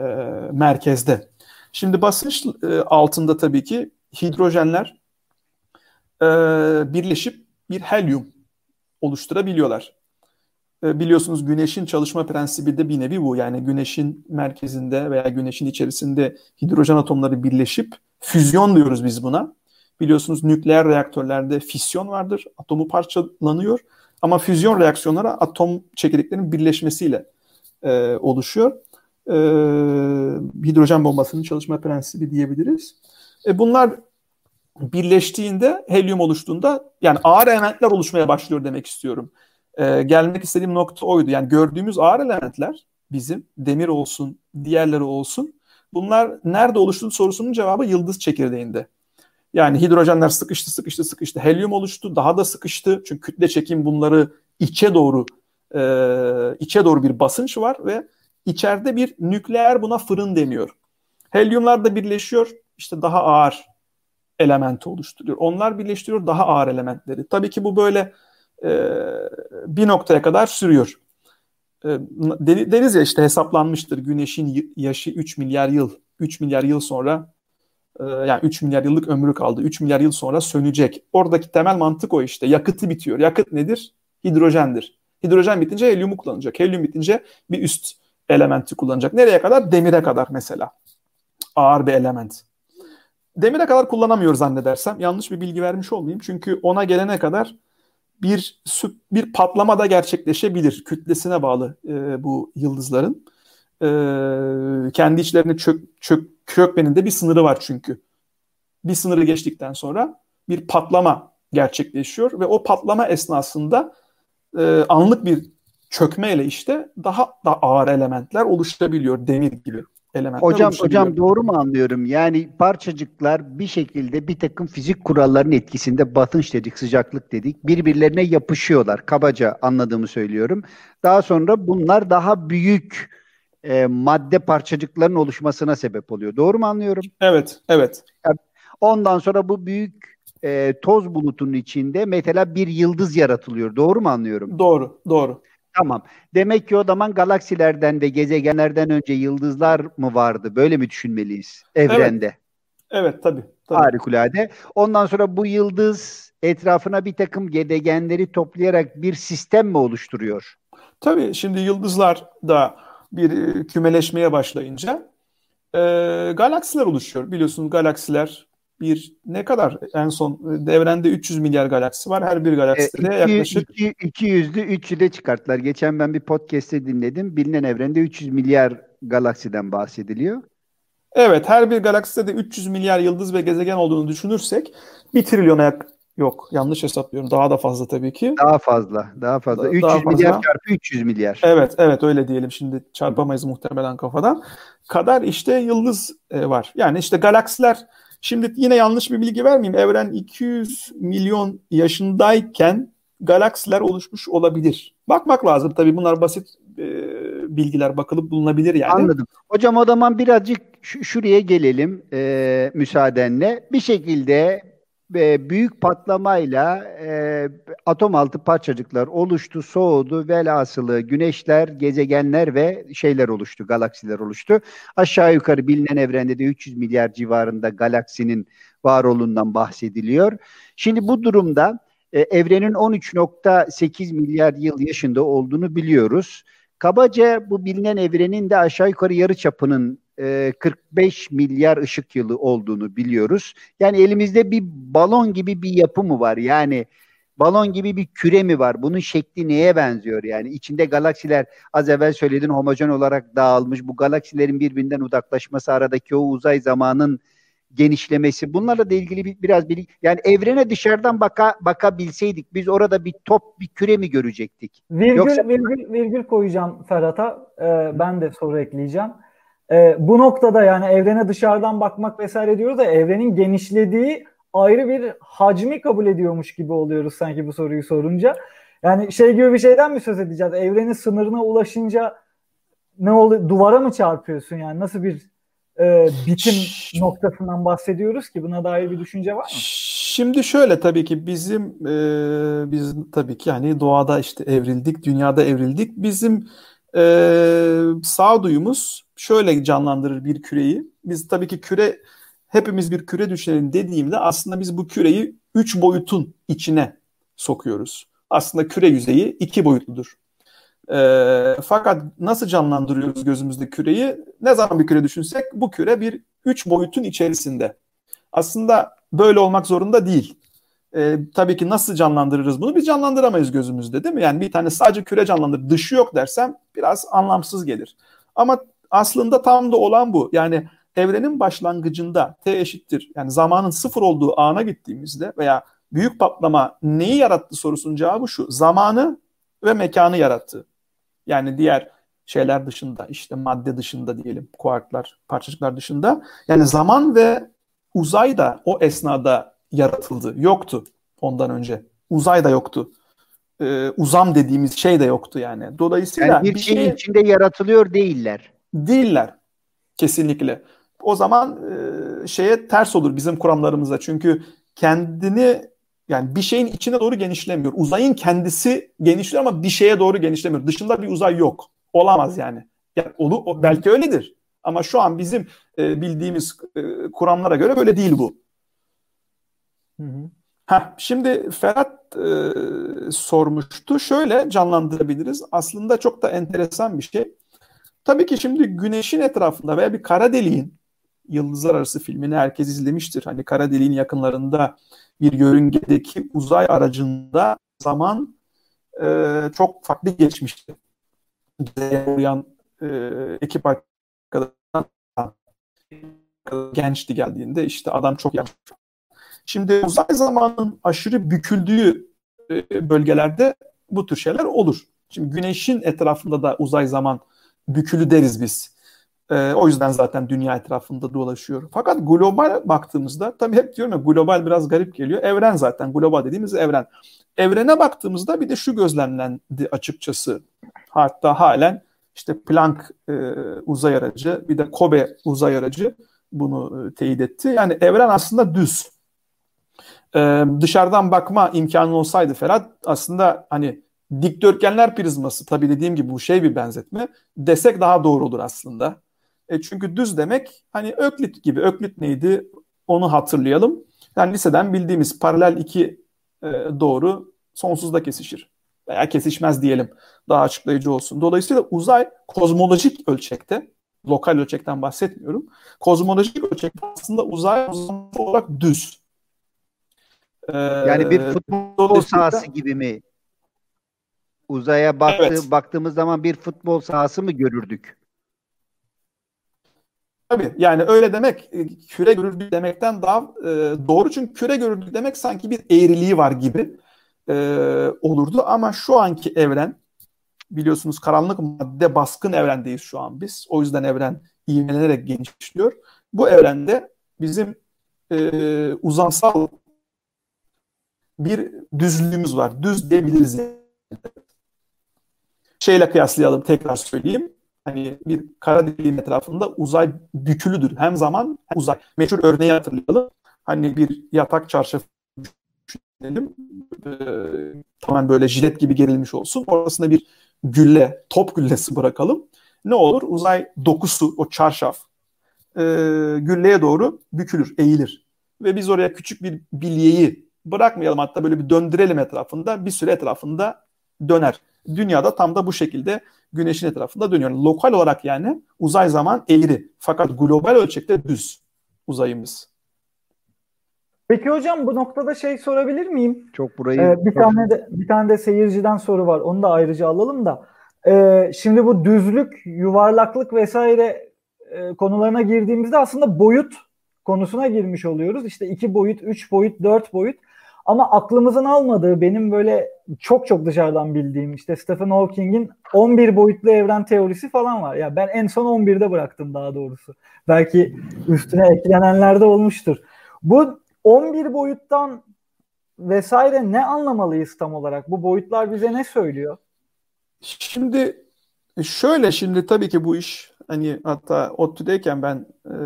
merkezde. Şimdi basınç e, altında tabii ki hidrojenler e, birleşip bir helyum oluşturabiliyorlar. E, biliyorsunuz güneşin çalışma prensibi de bir nevi bu. Yani güneşin merkezinde veya güneşin içerisinde hidrojen atomları birleşip füzyon diyoruz biz buna. Biliyorsunuz nükleer reaktörlerde fisyon vardır. Atomu parçalanıyor. Ama füzyon reaksiyonları atom çekirdeklerinin birleşmesiyle e, oluşuyor. E, hidrojen bombasının çalışma prensibi diyebiliriz. E, bunlar birleştiğinde, helyum oluştuğunda yani ağır elementler oluşmaya başlıyor demek istiyorum. E, gelmek istediğim nokta oydu. Yani gördüğümüz ağır elementler bizim demir olsun, diğerleri olsun. Bunlar nerede oluştu sorusunun cevabı yıldız çekirdeğinde. Yani hidrojenler sıkıştı, sıkıştı, sıkıştı. Helyum oluştu, daha da sıkıştı. Çünkü kütle çekim bunları içe doğru e, içe doğru bir basınç var ve içeride bir nükleer buna fırın deniyor. Helyumlar da birleşiyor, işte daha ağır elementi oluşturuyor. Onlar birleştiriyor daha ağır elementleri. Tabii ki bu böyle e, bir noktaya kadar sürüyor. E, deriz ya işte hesaplanmıştır güneşin yaşı 3 milyar yıl. 3 milyar yıl sonra e, yani 3 milyar yıllık ömrü kaldı. 3 milyar yıl sonra sönecek. Oradaki temel mantık o işte. Yakıtı bitiyor. Yakıt nedir? Hidrojendir. Hidrojen bitince helyumu kullanacak. Helyum bitince bir üst elementi kullanacak. Nereye kadar? Demire kadar mesela. Ağır bir element. Demire kadar kullanamıyor zannedersem. Yanlış bir bilgi vermiş olmayayım. Çünkü ona gelene kadar bir bir patlama da gerçekleşebilir. Kütlesine bağlı e, bu yıldızların. E, kendi içlerine çök, çök, çökmenin de bir sınırı var çünkü. Bir sınırı geçtikten sonra bir patlama gerçekleşiyor ve o patlama esnasında e, anlık bir çökmeyle işte daha da ağır elementler oluşabiliyor demir gibi elementler Hocam hocam doğru mu anlıyorum? Yani parçacıklar bir şekilde bir takım fizik kurallarının etkisinde basınç dedik, sıcaklık dedik. Birbirlerine yapışıyorlar. Kabaca anladığımı söylüyorum. Daha sonra bunlar daha büyük e, madde parçacıkların oluşmasına sebep oluyor. Doğru mu anlıyorum? Evet, evet. ondan sonra bu büyük e, toz bulutunun içinde mesela bir yıldız yaratılıyor. Doğru mu anlıyorum? Doğru, doğru. Tamam. Demek ki o zaman galaksilerden ve gezegenlerden önce yıldızlar mı vardı? Böyle mi düşünmeliyiz evrende? Evet, evet tabii, tabii. Harikulade. Ondan sonra bu yıldız etrafına bir takım gezegenleri toplayarak bir sistem mi oluşturuyor? Tabii şimdi yıldızlar da bir e, kümeleşmeye başlayınca e, galaksiler oluşuyor. Biliyorsunuz galaksiler bir ne kadar en son devrende 300 milyar galaksi var. Her bir galakside e, yaklaşık 200'lü 300'e çıkarttılar. Geçen ben bir podcast'te dinledim. Bilinen evrende 300 milyar galaksiden bahsediliyor. Evet, her bir galakside de 300 milyar yıldız ve gezegen olduğunu düşünürsek bir trilyona yok. Yanlış hesaplıyorum. Daha da fazla tabii ki. Daha fazla. Daha fazla. Da, 300 daha fazla. milyar çarpı 300 milyar. Evet, evet öyle diyelim. Şimdi çarpamayız muhtemelen kafadan. Kadar işte yıldız e, var. Yani işte galaksiler Şimdi yine yanlış bir bilgi vermeyeyim. Evren 200 milyon yaşındayken galaksiler oluşmuş olabilir. Bakmak lazım tabii bunlar basit e, bilgiler bakılıp bulunabilir yani. Anladım. Hocam o zaman birazcık şuraya gelelim e, müsaadenle. Bir şekilde e, büyük patlamayla e, atom altı parçacıklar oluştu, soğudu. Velhasılı güneşler, gezegenler ve şeyler oluştu, galaksiler oluştu. Aşağı yukarı bilinen evrende de 300 milyar civarında galaksinin var olduğundan bahsediliyor. Şimdi bu durumda e, evrenin 13.8 milyar yıl yaşında olduğunu biliyoruz. Kabaca bu bilinen evrenin de aşağı yukarı yarı çapının 45 e, milyar ışık yılı olduğunu biliyoruz. Yani elimizde bir balon gibi bir yapı mı var? Yani balon gibi bir küre mi var? Bunun şekli neye benziyor yani? İçinde galaksiler az evvel söyledin homojen olarak dağılmış. Bu galaksilerin birbirinden uzaklaşması aradaki o uzay zamanın genişlemesi bunlarla da ilgili bir, biraz bilgi yani evrene dışarıdan baka bakabilseydik biz orada bir top bir küre mi görecektik? Virgül Yoksa... virgül virgül koyacağım Ferhat'a. Ee, ben de soru ekleyeceğim. Ee, bu noktada yani evrene dışarıdan bakmak vesaire diyoruz da evrenin genişlediği ayrı bir hacmi kabul ediyormuş gibi oluyoruz sanki bu soruyu sorunca. Yani şey gibi bir şeyden mi söz edeceğiz? Evrenin sınırına ulaşınca ne oluyor? Duvara mı çarpıyorsun yani? Nasıl bir e, bitim noktasından bahsediyoruz ki buna dair bir düşünce var mı? Şimdi şöyle tabii ki bizim e, biz tabii ki yani doğada işte evrildik, dünyada evrildik. Bizim e, sağduyumuz şöyle canlandırır bir küreyi. Biz tabii ki küre hepimiz bir küre düşünelim dediğimde aslında biz bu küreyi üç boyutun içine sokuyoruz. Aslında küre yüzeyi iki boyutludur. E, fakat nasıl canlandırıyoruz gözümüzde küreyi? Ne zaman bir küre düşünsek bu küre bir üç boyutun içerisinde. Aslında böyle olmak zorunda değil. E, tabii ki nasıl canlandırırız bunu? Biz canlandıramayız gözümüzde değil mi? Yani bir tane sadece küre canlandır, dışı yok dersem biraz anlamsız gelir. Ama aslında tam da olan bu. Yani evrenin başlangıcında t eşittir yani zamanın sıfır olduğu ana gittiğimizde veya büyük patlama neyi yarattı sorusunun cevabı şu. Zamanı ve mekanı yarattı. Yani diğer şeyler dışında işte madde dışında diyelim kuarklar, parçacıklar dışında. Yani zaman ve uzay da o esnada yaratıldı. Yoktu ondan önce. Uzay da yoktu. Ee, uzam dediğimiz şey de yoktu yani. Dolayısıyla yani bir, bir şeyin şey, içinde yaratılıyor değiller. Değiller. Kesinlikle. O zaman e, şeye ters olur bizim kuramlarımıza. Çünkü kendini yani bir şeyin içine doğru genişlemiyor. Uzayın kendisi genişliyor ama bir şeye doğru genişlemiyor. Dışında bir uzay yok. Olamaz yani. yani olu, belki öyledir. Ama şu an bizim e, bildiğimiz e, kuramlara göre böyle değil bu. Hı hı. Heh, şimdi Ferhat e, sormuştu. Şöyle canlandırabiliriz. Aslında çok da enteresan bir şey. Tabii ki şimdi güneşin etrafında veya bir kara deliğin Yıldızlar Arası filmini herkes izlemiştir. Hani kara deliğin yakınlarında bir yörüngedeki uzay aracında zaman e, çok farklı geçmişti. Uyan e, ekip arkadaşlar gençti geldiğinde işte adam çok yaşlı. Şimdi uzay zamanın aşırı büküldüğü e, bölgelerde bu tür şeyler olur. Şimdi güneşin etrafında da uzay zaman bükülü deriz biz. E, o yüzden zaten dünya etrafında dolaşıyor. Fakat global baktığımızda tabii hep diyorum ya global biraz garip geliyor. Evren zaten global dediğimiz evren. Evrene baktığımızda bir de şu gözlemlendi açıkçası. Hatta halen işte Planck e, uzay aracı bir de Kobe uzay aracı bunu e, teyit etti. Yani evren aslında düz. E, dışarıdan bakma imkanı olsaydı Ferhat aslında hani dikdörtgenler prizması tabii dediğim gibi bu şey bir benzetme desek daha doğru olur aslında. E çünkü düz demek hani öklit gibi. Öklit neydi? Onu hatırlayalım. Yani liseden bildiğimiz paralel iki e, doğru sonsuzda kesişir. Veya kesişmez diyelim. Daha açıklayıcı olsun. Dolayısıyla uzay kozmolojik ölçekte lokal ölçekten bahsetmiyorum. Kozmolojik ölçekte aslında uzay olarak düz. Ee, yani bir futbol sahası gibi mi? Uzaya baktı, evet. baktığımız zaman bir futbol sahası mı görürdük? Tabii yani öyle demek e, küre görürdük demekten daha e, doğru çünkü küre görürdük demek sanki bir eğriliği var gibi e, olurdu ama şu anki evren biliyorsunuz karanlık madde baskın evrendeyiz şu an biz. O yüzden evren ivmelenerek genişliyor. Bu evrende bizim e, uzansal bir düzlüğümüz var. Düz diyebiliriz. Şeyle kıyaslayalım tekrar söyleyeyim hani bir kara deliğin etrafında uzay bükülüdür. Hem zaman hem uzay. Meşhur örneği hatırlayalım. Hani bir yatak çarşafı düşünelim. Ee, tamamen böyle jilet gibi gerilmiş olsun. Orasında bir gülle, top güllesi bırakalım. Ne olur? Uzay dokusu, o çarşaf e, gülleye doğru bükülür, eğilir. Ve biz oraya küçük bir bilyeyi bırakmayalım hatta böyle bir döndürelim etrafında. Bir süre etrafında döner. Dünyada tam da bu şekilde güneşin etrafında dönüyor. Lokal olarak yani uzay zaman eğri. Fakat global ölçekte düz uzayımız. Peki hocam bu noktada şey sorabilir miyim? Çok burayı ee, bir tane de bir tane de seyirciden soru var. Onu da ayrıca alalım da. Ee, şimdi bu düzlük, yuvarlaklık vesaire e, konularına girdiğimizde aslında boyut konusuna girmiş oluyoruz. İşte iki boyut, üç boyut, dört boyut. Ama aklımızın almadığı benim böyle çok çok dışarıdan bildiğim işte Stephen Hawking'in 11 boyutlu evren teorisi falan var. Ya ben en son 11'de bıraktım daha doğrusu. Belki üstüne eklenenler de olmuştur. Bu 11 boyuttan vesaire ne anlamalıyız tam olarak? Bu boyutlar bize ne söylüyor? Şimdi şöyle şimdi tabii ki bu iş hani hatta ODTÜ'deyken ben e,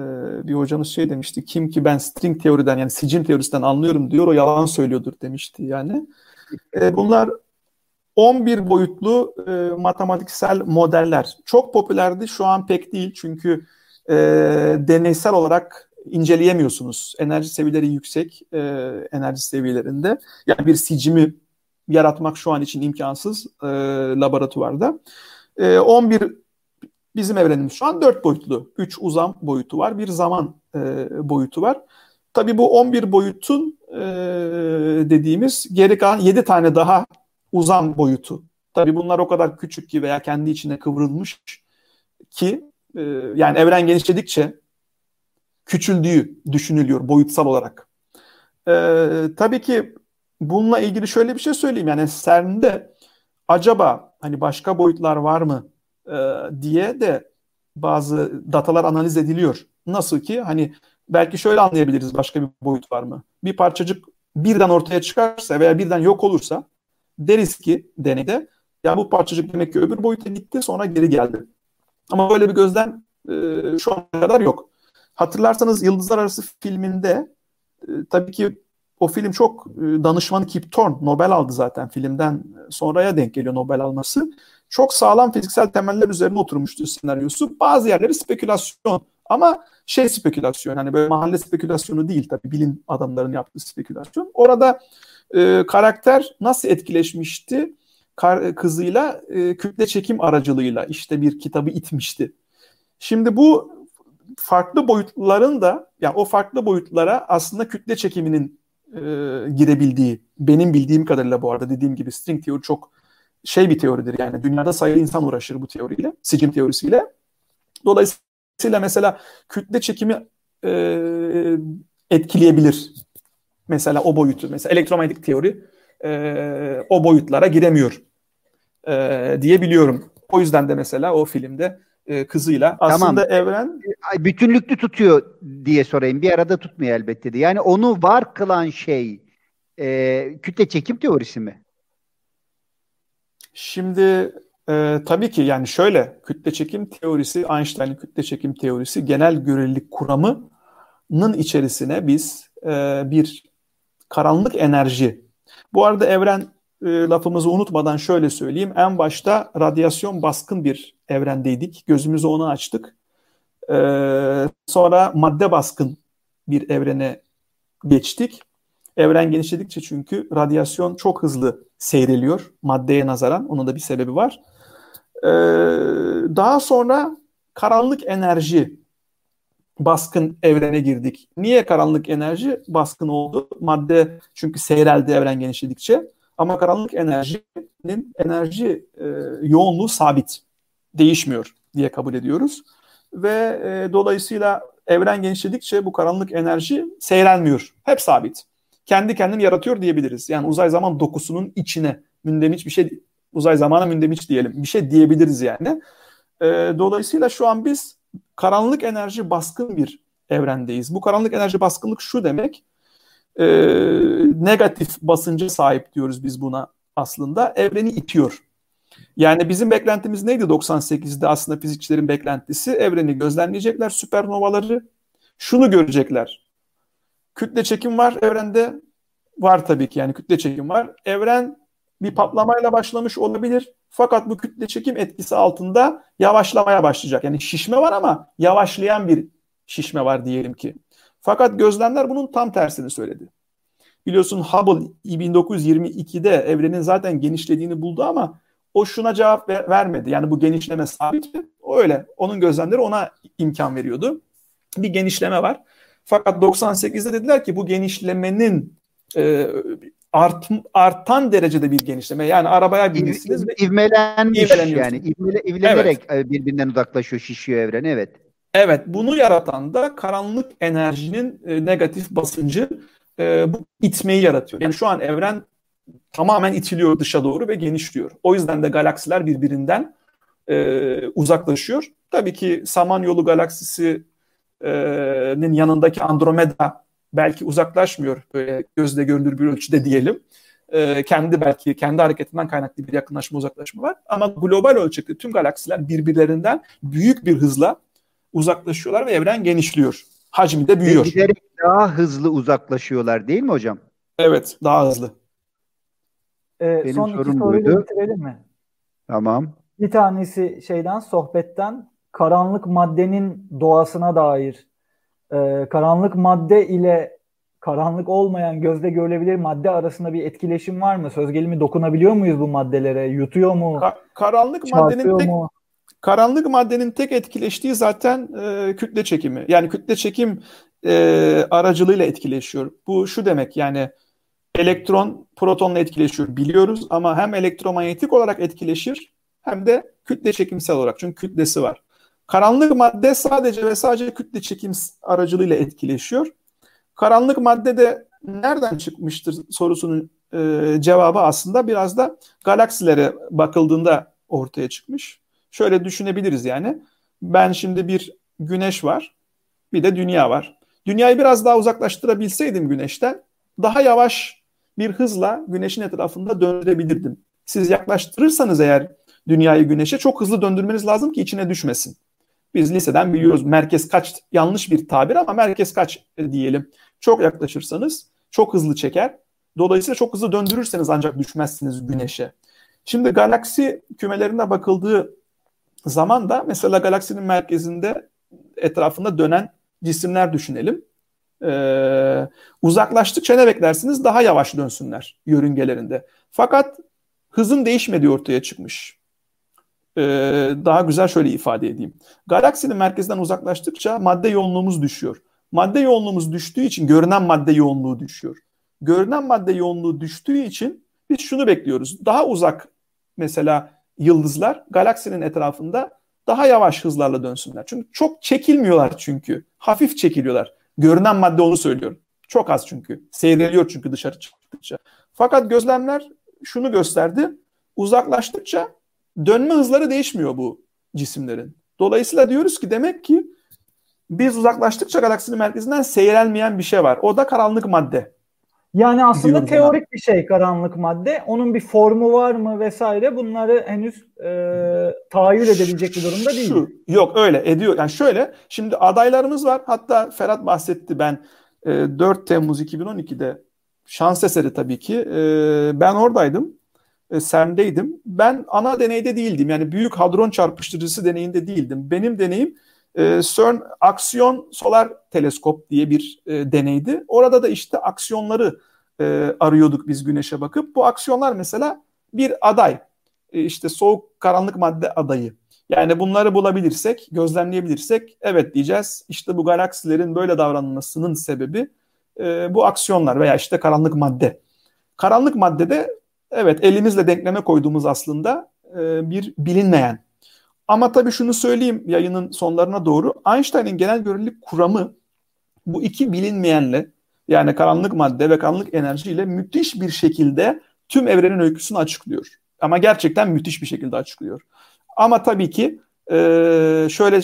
bir hocamız şey demişti. Kim ki ben string teoriden yani sicim teorisinden anlıyorum diyor o yalan söylüyordur demişti yani. E, bunlar 11 boyutlu e, matematiksel modeller. Çok popülerdi şu an pek değil çünkü e, deneysel olarak inceleyemiyorsunuz. Enerji seviyeleri yüksek e, enerji seviyelerinde. Yani bir sicimi yaratmak şu an için imkansız e, laboratuvarda. E, 11 bizim evrenimiz şu an 4 boyutlu. 3 uzam boyutu var, bir zaman e, boyutu var. Tabii bu 11 boyutun e, dediğimiz geri kalan 7 tane daha uzam boyutu. Tabii bunlar o kadar küçük ki veya kendi içine kıvrılmış ki e, yani evren genişledikçe küçüldüğü düşünülüyor boyutsal olarak. E, tabii ki bununla ilgili şöyle bir şey söyleyeyim. Yani CERN'de acaba hani başka boyutlar var mı e, diye de bazı datalar analiz ediliyor. Nasıl ki hani belki şöyle anlayabiliriz başka bir boyut var mı? Bir parçacık birden ortaya çıkarsa veya birden yok olursa deriz ki deneyde ya bu parçacık demek ki öbür boyuta gitti sonra geri geldi. Ama böyle bir gözlem e, şu ana kadar yok. Hatırlarsanız Yıldızlar Arası filminde e, tabii ki o film çok e, danışmanı Kip Thorne Nobel aldı zaten filmden sonraya denk geliyor Nobel alması. Çok sağlam fiziksel temeller üzerine oturmuştu senaryosu. Bazı yerleri spekülasyon ama şey spekülasyon hani böyle mahalle spekülasyonu değil tabii bilim adamlarının yaptığı spekülasyon. Orada e, karakter nasıl etkileşmişti? Kar, kızıyla e, kütle çekim aracılığıyla işte bir kitabı itmişti. Şimdi bu farklı boyutların da yani o farklı boyutlara aslında kütle çekiminin e, girebildiği benim bildiğim kadarıyla bu arada dediğim gibi string teori çok şey bir teoridir yani dünyada sayılı insan uğraşır bu teoriyle sicim teorisiyle. Dolayısıyla mesela kütle çekimi e, etkileyebilir. Mesela o boyutu mesela elektromanyetik teori e, o boyutlara giremiyor e, diyebiliyorum. O yüzden de mesela o filmde e, kızıyla. Aslında tamam. evren bütünlüklü tutuyor diye sorayım. Bir arada tutmuyor elbette de. Yani onu var kılan şey e, kütle çekim teorisi mi? Şimdi e, tabii ki yani şöyle kütle çekim teorisi Einstein'ın kütle çekim teorisi genel görelilik kuramının içerisine biz e, bir karanlık enerji. Bu arada evren e, lafımızı unutmadan şöyle söyleyeyim. En başta radyasyon baskın bir evrendeydik. Gözümüzü ona açtık. E, sonra madde baskın bir evrene geçtik. Evren genişledikçe çünkü radyasyon çok hızlı seyreliyor maddeye nazaran. Onun da bir sebebi var. E, daha sonra karanlık enerji baskın evrene girdik. Niye karanlık enerji baskın oldu? Madde çünkü seyreldi evren genişledikçe. Ama karanlık enerjinin enerji e, yoğunluğu sabit, değişmiyor diye kabul ediyoruz. Ve e, dolayısıyla evren genişledikçe bu karanlık enerji seyrelmiyor. Hep sabit. Kendi kendini yaratıyor diyebiliriz. Yani uzay zaman dokusunun içine mündemiş bir şey, uzay zamana mündemiş diyelim. Bir şey diyebiliriz yani. E, dolayısıyla şu an biz karanlık enerji baskın bir evrendeyiz. Bu karanlık enerji baskınlık şu demek e, negatif basınca sahip diyoruz biz buna aslında. Evreni itiyor. Yani bizim beklentimiz neydi 98'de aslında fizikçilerin beklentisi? Evreni gözlemleyecekler, süpernovaları. Şunu görecekler. Kütle çekim var evrende. Var tabii ki yani kütle çekim var. Evren bir patlamayla başlamış olabilir. Fakat bu kütle çekim etkisi altında yavaşlamaya başlayacak. Yani şişme var ama yavaşlayan bir şişme var diyelim ki. Fakat gözlemler bunun tam tersini söyledi. Biliyorsun Hubble 1922'de evrenin zaten genişlediğini buldu ama o şuna cevap ver, vermedi. Yani bu genişleme sabit mi? O öyle. Onun gözlemleri ona imkan veriyordu. Bir genişleme var. Fakat 98'de dediler ki bu genişlemenin e, art, artan derecede bir genişleme. Yani arabaya binirsiniz ve ivmelenmiş yani. İvmele, ivlenerek evet. birbirinden uzaklaşıyor, şişiyor evren. Evet. Evet, bunu yaratan da karanlık enerjinin e, negatif basıncı e, bu itmeyi yaratıyor. Yani şu an evren tamamen itiliyor dışa doğru ve genişliyor. O yüzden de galaksiler birbirinden e, uzaklaşıyor. Tabii ki Samanyolu galaksisinin yanındaki Andromeda belki uzaklaşmıyor böyle gözle görünür bir ölçüde diyelim. Kendi belki kendi hareketinden kaynaklı bir yakınlaşma uzaklaşma var. Ama global ölçekte tüm galaksiler birbirlerinden büyük bir hızla uzaklaşıyorlar ve evren genişliyor. Hacmi de büyüyor. giderek daha hızlı uzaklaşıyorlar değil mi hocam? Evet daha hızlı. Ee, Benim son iki soruyu bitirelim mi? Tamam. Bir tanesi şeyden sohbetten karanlık maddenin doğasına dair e, karanlık madde ile karanlık olmayan gözle görülebilir madde arasında bir etkileşim var mı? Söz gelimi dokunabiliyor muyuz bu maddelere? Yutuyor mu? Ka- karanlık maddenin tek mu? Karanlık maddenin tek etkileştiği zaten e, kütle çekimi. Yani kütle çekim e, aracılığıyla etkileşiyor. Bu şu demek yani elektron protonla etkileşiyor biliyoruz ama hem elektromanyetik olarak etkileşir hem de kütle çekimsel olarak çünkü kütlesi var. Karanlık madde sadece ve sadece kütle çekim aracılığıyla etkileşiyor. Karanlık madde de nereden çıkmıştır sorusunun e, cevabı aslında biraz da galaksilere bakıldığında ortaya çıkmış. Şöyle düşünebiliriz yani. Ben şimdi bir güneş var, bir de dünya var. Dünyayı biraz daha uzaklaştırabilseydim güneşten daha yavaş bir hızla güneşin etrafında döndürebilirdim. Siz yaklaştırırsanız eğer dünyayı güneşe çok hızlı döndürmeniz lazım ki içine düşmesin. Biz liseden biliyoruz merkez kaç yanlış bir tabir ama merkez kaç diyelim. Çok yaklaşırsanız çok hızlı çeker. Dolayısıyla çok hızlı döndürürseniz ancak düşmezsiniz güneşe. Şimdi galaksi kümelerine bakıldığı zaman da mesela galaksinin merkezinde etrafında dönen cisimler düşünelim. Ee, uzaklaştıkça ne beklersiniz? Daha yavaş dönsünler yörüngelerinde. Fakat hızın değişmediği ortaya çıkmış. Ee, daha güzel şöyle ifade edeyim. Galaksinin merkezinden uzaklaştıkça madde yoğunluğumuz düşüyor. Madde yoğunluğumuz düştüğü için görünen madde yoğunluğu düşüyor. Görünen madde yoğunluğu düştüğü için biz şunu bekliyoruz. Daha uzak mesela yıldızlar galaksinin etrafında daha yavaş hızlarla dönsünler. Çünkü çok çekilmiyorlar çünkü. Hafif çekiliyorlar. Görünen madde onu söylüyorum. Çok az çünkü. Seyreliyor çünkü dışarı çıktıkça. Fakat gözlemler şunu gösterdi. Uzaklaştıkça dönme hızları değişmiyor bu cisimlerin. Dolayısıyla diyoruz ki demek ki biz uzaklaştıkça galaksinin merkezinden seyrelmeyen bir şey var. O da karanlık madde. Yani aslında teorik ona. bir şey karanlık madde. Onun bir formu var mı vesaire bunları henüz e, tahayyül edebilecek bir durumda değil. Şu, yok öyle ediyor. Yani şöyle şimdi adaylarımız var. Hatta Ferhat bahsetti ben e, 4 Temmuz 2012'de şans eseri tabii ki. E, ben oradaydım. E, SEM'deydim. Ben ana deneyde değildim. Yani büyük hadron çarpıştırıcısı deneyinde değildim. Benim deneyim e, CERN Aksiyon Solar Teleskop diye bir e, deneydi. Orada da işte aksiyonları e, arıyorduk biz güneşe bakıp. Bu aksiyonlar mesela bir aday. E, işte soğuk karanlık madde adayı. Yani bunları bulabilirsek, gözlemleyebilirsek evet diyeceğiz. İşte bu galaksilerin böyle davranmasının sebebi e, bu aksiyonlar veya işte karanlık madde. Karanlık madde de evet elimizle denkleme koyduğumuz aslında e, bir bilinmeyen ama tabii şunu söyleyeyim yayının sonlarına doğru. Einstein'ın genel görelilik kuramı bu iki bilinmeyenle yani karanlık madde ve karanlık enerji ile müthiş bir şekilde tüm evrenin öyküsünü açıklıyor. Ama gerçekten müthiş bir şekilde açıklıyor. Ama tabii ki e, şöyle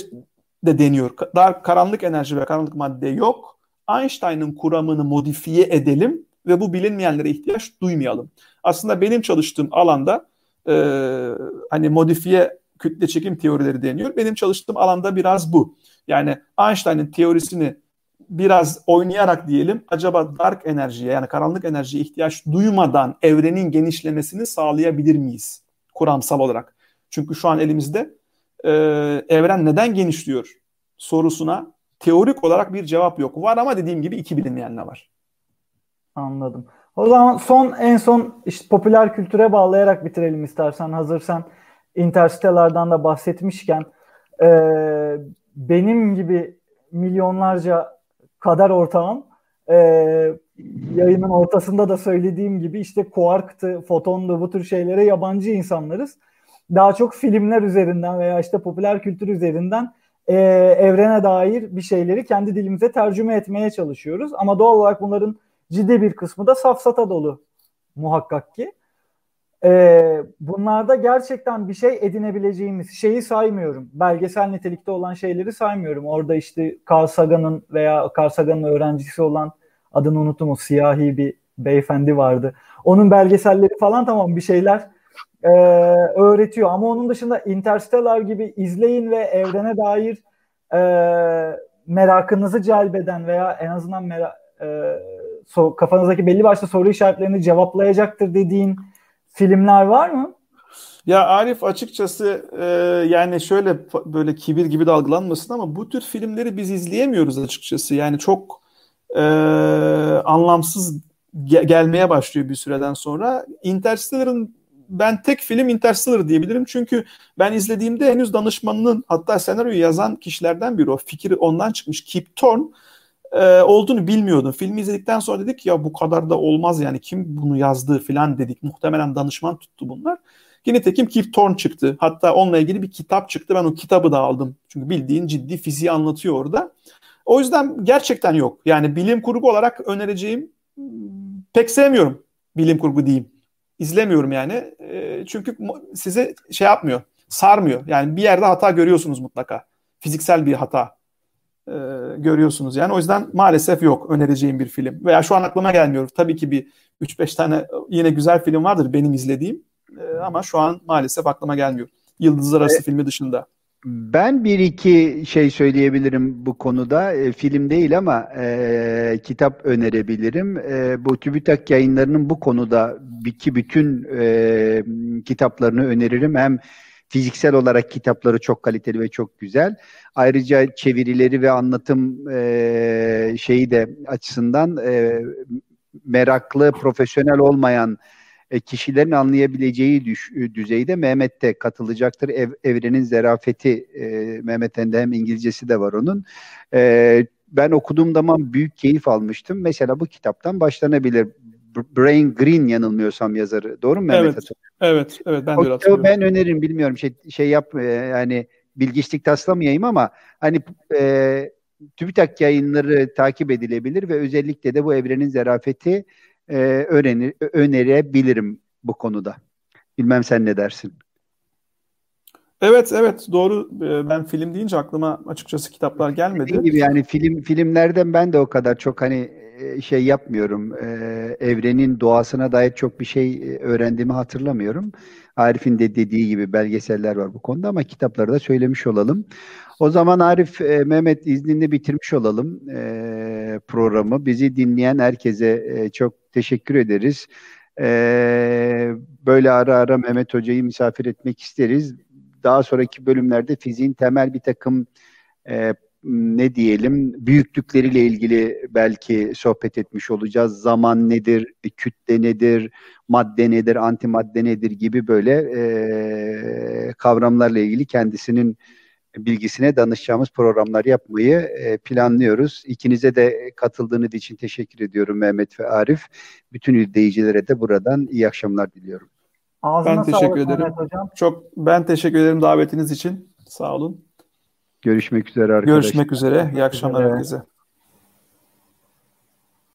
de deniyor. Daha karanlık enerji ve karanlık madde yok. Einstein'ın kuramını modifiye edelim ve bu bilinmeyenlere ihtiyaç duymayalım. Aslında benim çalıştığım alanda e, hani modifiye kütle çekim teorileri deniyor. Benim çalıştığım alanda biraz bu. Yani Einstein'ın teorisini biraz oynayarak diyelim acaba dark enerjiye yani karanlık enerjiye ihtiyaç duymadan evrenin genişlemesini sağlayabilir miyiz kuramsal olarak? Çünkü şu an elimizde e, evren neden genişliyor sorusuna teorik olarak bir cevap yok. Var ama dediğim gibi iki bilinmeyenler var. Anladım. O zaman son en son işte popüler kültüre bağlayarak bitirelim istersen hazırsan. Interstellar'dan da bahsetmişken e, benim gibi milyonlarca kader ortağım e, yayının ortasında da söylediğim gibi işte kuarktı, fotondu bu tür şeylere yabancı insanlarız. Daha çok filmler üzerinden veya işte popüler kültür üzerinden e, evrene dair bir şeyleri kendi dilimize tercüme etmeye çalışıyoruz. Ama doğal olarak bunların ciddi bir kısmı da safsata dolu muhakkak ki. Ee, bunlarda gerçekten bir şey edinebileceğimiz şeyi saymıyorum. Belgesel nitelikte olan şeyleri saymıyorum. Orada işte Carl Sagan'ın veya Carl Sagan'ın öğrencisi olan adını unuttum o siyahi bir beyefendi vardı. Onun belgeselleri falan tamam bir şeyler e, öğretiyor ama onun dışında Interstellar gibi izleyin ve evrene dair e, merakınızı celbeden veya en azından mera, e, so, kafanızdaki belli başlı soru işaretlerini cevaplayacaktır dediğin filmler var mı? Ya Arif açıkçası e, yani şöyle böyle kibir gibi dalgalanmasın ama bu tür filmleri biz izleyemiyoruz açıkçası. Yani çok e, anlamsız ge- gelmeye başlıyor bir süreden sonra. Interstellar'ın ben tek film Interstellar diyebilirim. Çünkü ben izlediğimde henüz danışmanının hatta senaryoyu yazan kişilerden biri o. Fikri ondan çıkmış. Kip Thorne e, olduğunu bilmiyordum. Filmi izledikten sonra dedik ya bu kadar da olmaz yani kim bunu yazdı filan dedik. Muhtemelen danışman tuttu bunlar. Yine tekim Kip Thorne çıktı. Hatta onunla ilgili bir kitap çıktı. Ben o kitabı da aldım. Çünkü bildiğin ciddi fiziği anlatıyor orada. O yüzden gerçekten yok. Yani bilim kurgu olarak önereceğim pek sevmiyorum bilim kurgu diyeyim. İzlemiyorum yani. E, çünkü size şey yapmıyor. Sarmıyor. Yani bir yerde hata görüyorsunuz mutlaka. Fiziksel bir hata e, görüyorsunuz. Yani o yüzden maalesef yok önereceğim bir film. Veya şu an aklıma gelmiyor. Tabii ki bir 3-5 tane yine güzel film vardır benim izlediğim. E, ama şu an maalesef aklıma gelmiyor. Yıldızlar Arası e, filmi dışında. Ben bir iki şey söyleyebilirim bu konuda. E, film değil ama e, kitap önerebilirim. E, bu TÜBİTAK yayınlarının bu konuda iki bütün e, kitaplarını öneririm. Hem fiziksel olarak kitapları çok kaliteli ve çok güzel. Ayrıca çevirileri ve anlatım e, şeyi de açısından e, meraklı, profesyonel olmayan e, kişilerin anlayabileceği düş, e, düzeyde Mehmet de katılacaktır. Ev, Evrenin Zerafeti e, Mehmet'in de hem İngilizcesi de var onun. E, ben okuduğum zaman büyük keyif almıştım. Mesela bu kitaptan başlanabilir. Brain Green yanılmıyorsam yazarı. Doğru mu Mehmet Evet, Atıl? Evet, evet ben de öyle hatırlıyorum. Ben öneririm bilmiyorum şey şey yap e, yani bilgiçlik taslamayayım ama hani e, TÜBİTAK yayınları takip edilebilir ve özellikle de bu evrenin zerafeti e, öğrenir, önerebilirim bu konuda. Bilmem sen ne dersin? Evet evet doğru e, ben film deyince aklıma açıkçası kitaplar gelmedi. Dediğim gibi yani film filmlerden ben de o kadar çok hani şey yapmıyorum. E, evrenin doğasına dair çok bir şey öğrendiğimi hatırlamıyorum. Arif'in de dediği gibi belgeseller var bu konuda ama kitapları da söylemiş olalım. O zaman Arif, e, Mehmet izninle bitirmiş olalım e, programı. Bizi dinleyen herkese e, çok teşekkür ederiz. E, böyle ara ara Mehmet Hoca'yı misafir etmek isteriz. Daha sonraki bölümlerde fiziğin temel bir takım e, ne diyelim büyüklükleriyle ilgili belki sohbet etmiş olacağız. Zaman nedir, kütle nedir, madde nedir, antimadde nedir gibi böyle e, kavramlarla ilgili kendisinin bilgisine danışacağımız programlar yapmayı e, planlıyoruz. İkinize de katıldığınız için teşekkür ediyorum Mehmet ve Arif. Bütün izleyicilere de buradan iyi akşamlar diliyorum. Ağzına ben teşekkür ederim. Hocam. Çok ben teşekkür ederim davetiniz için. Sağ olun. Görüşmek üzere arkadaşlar. Görüşmek üzere. İyi akşamlar herkese.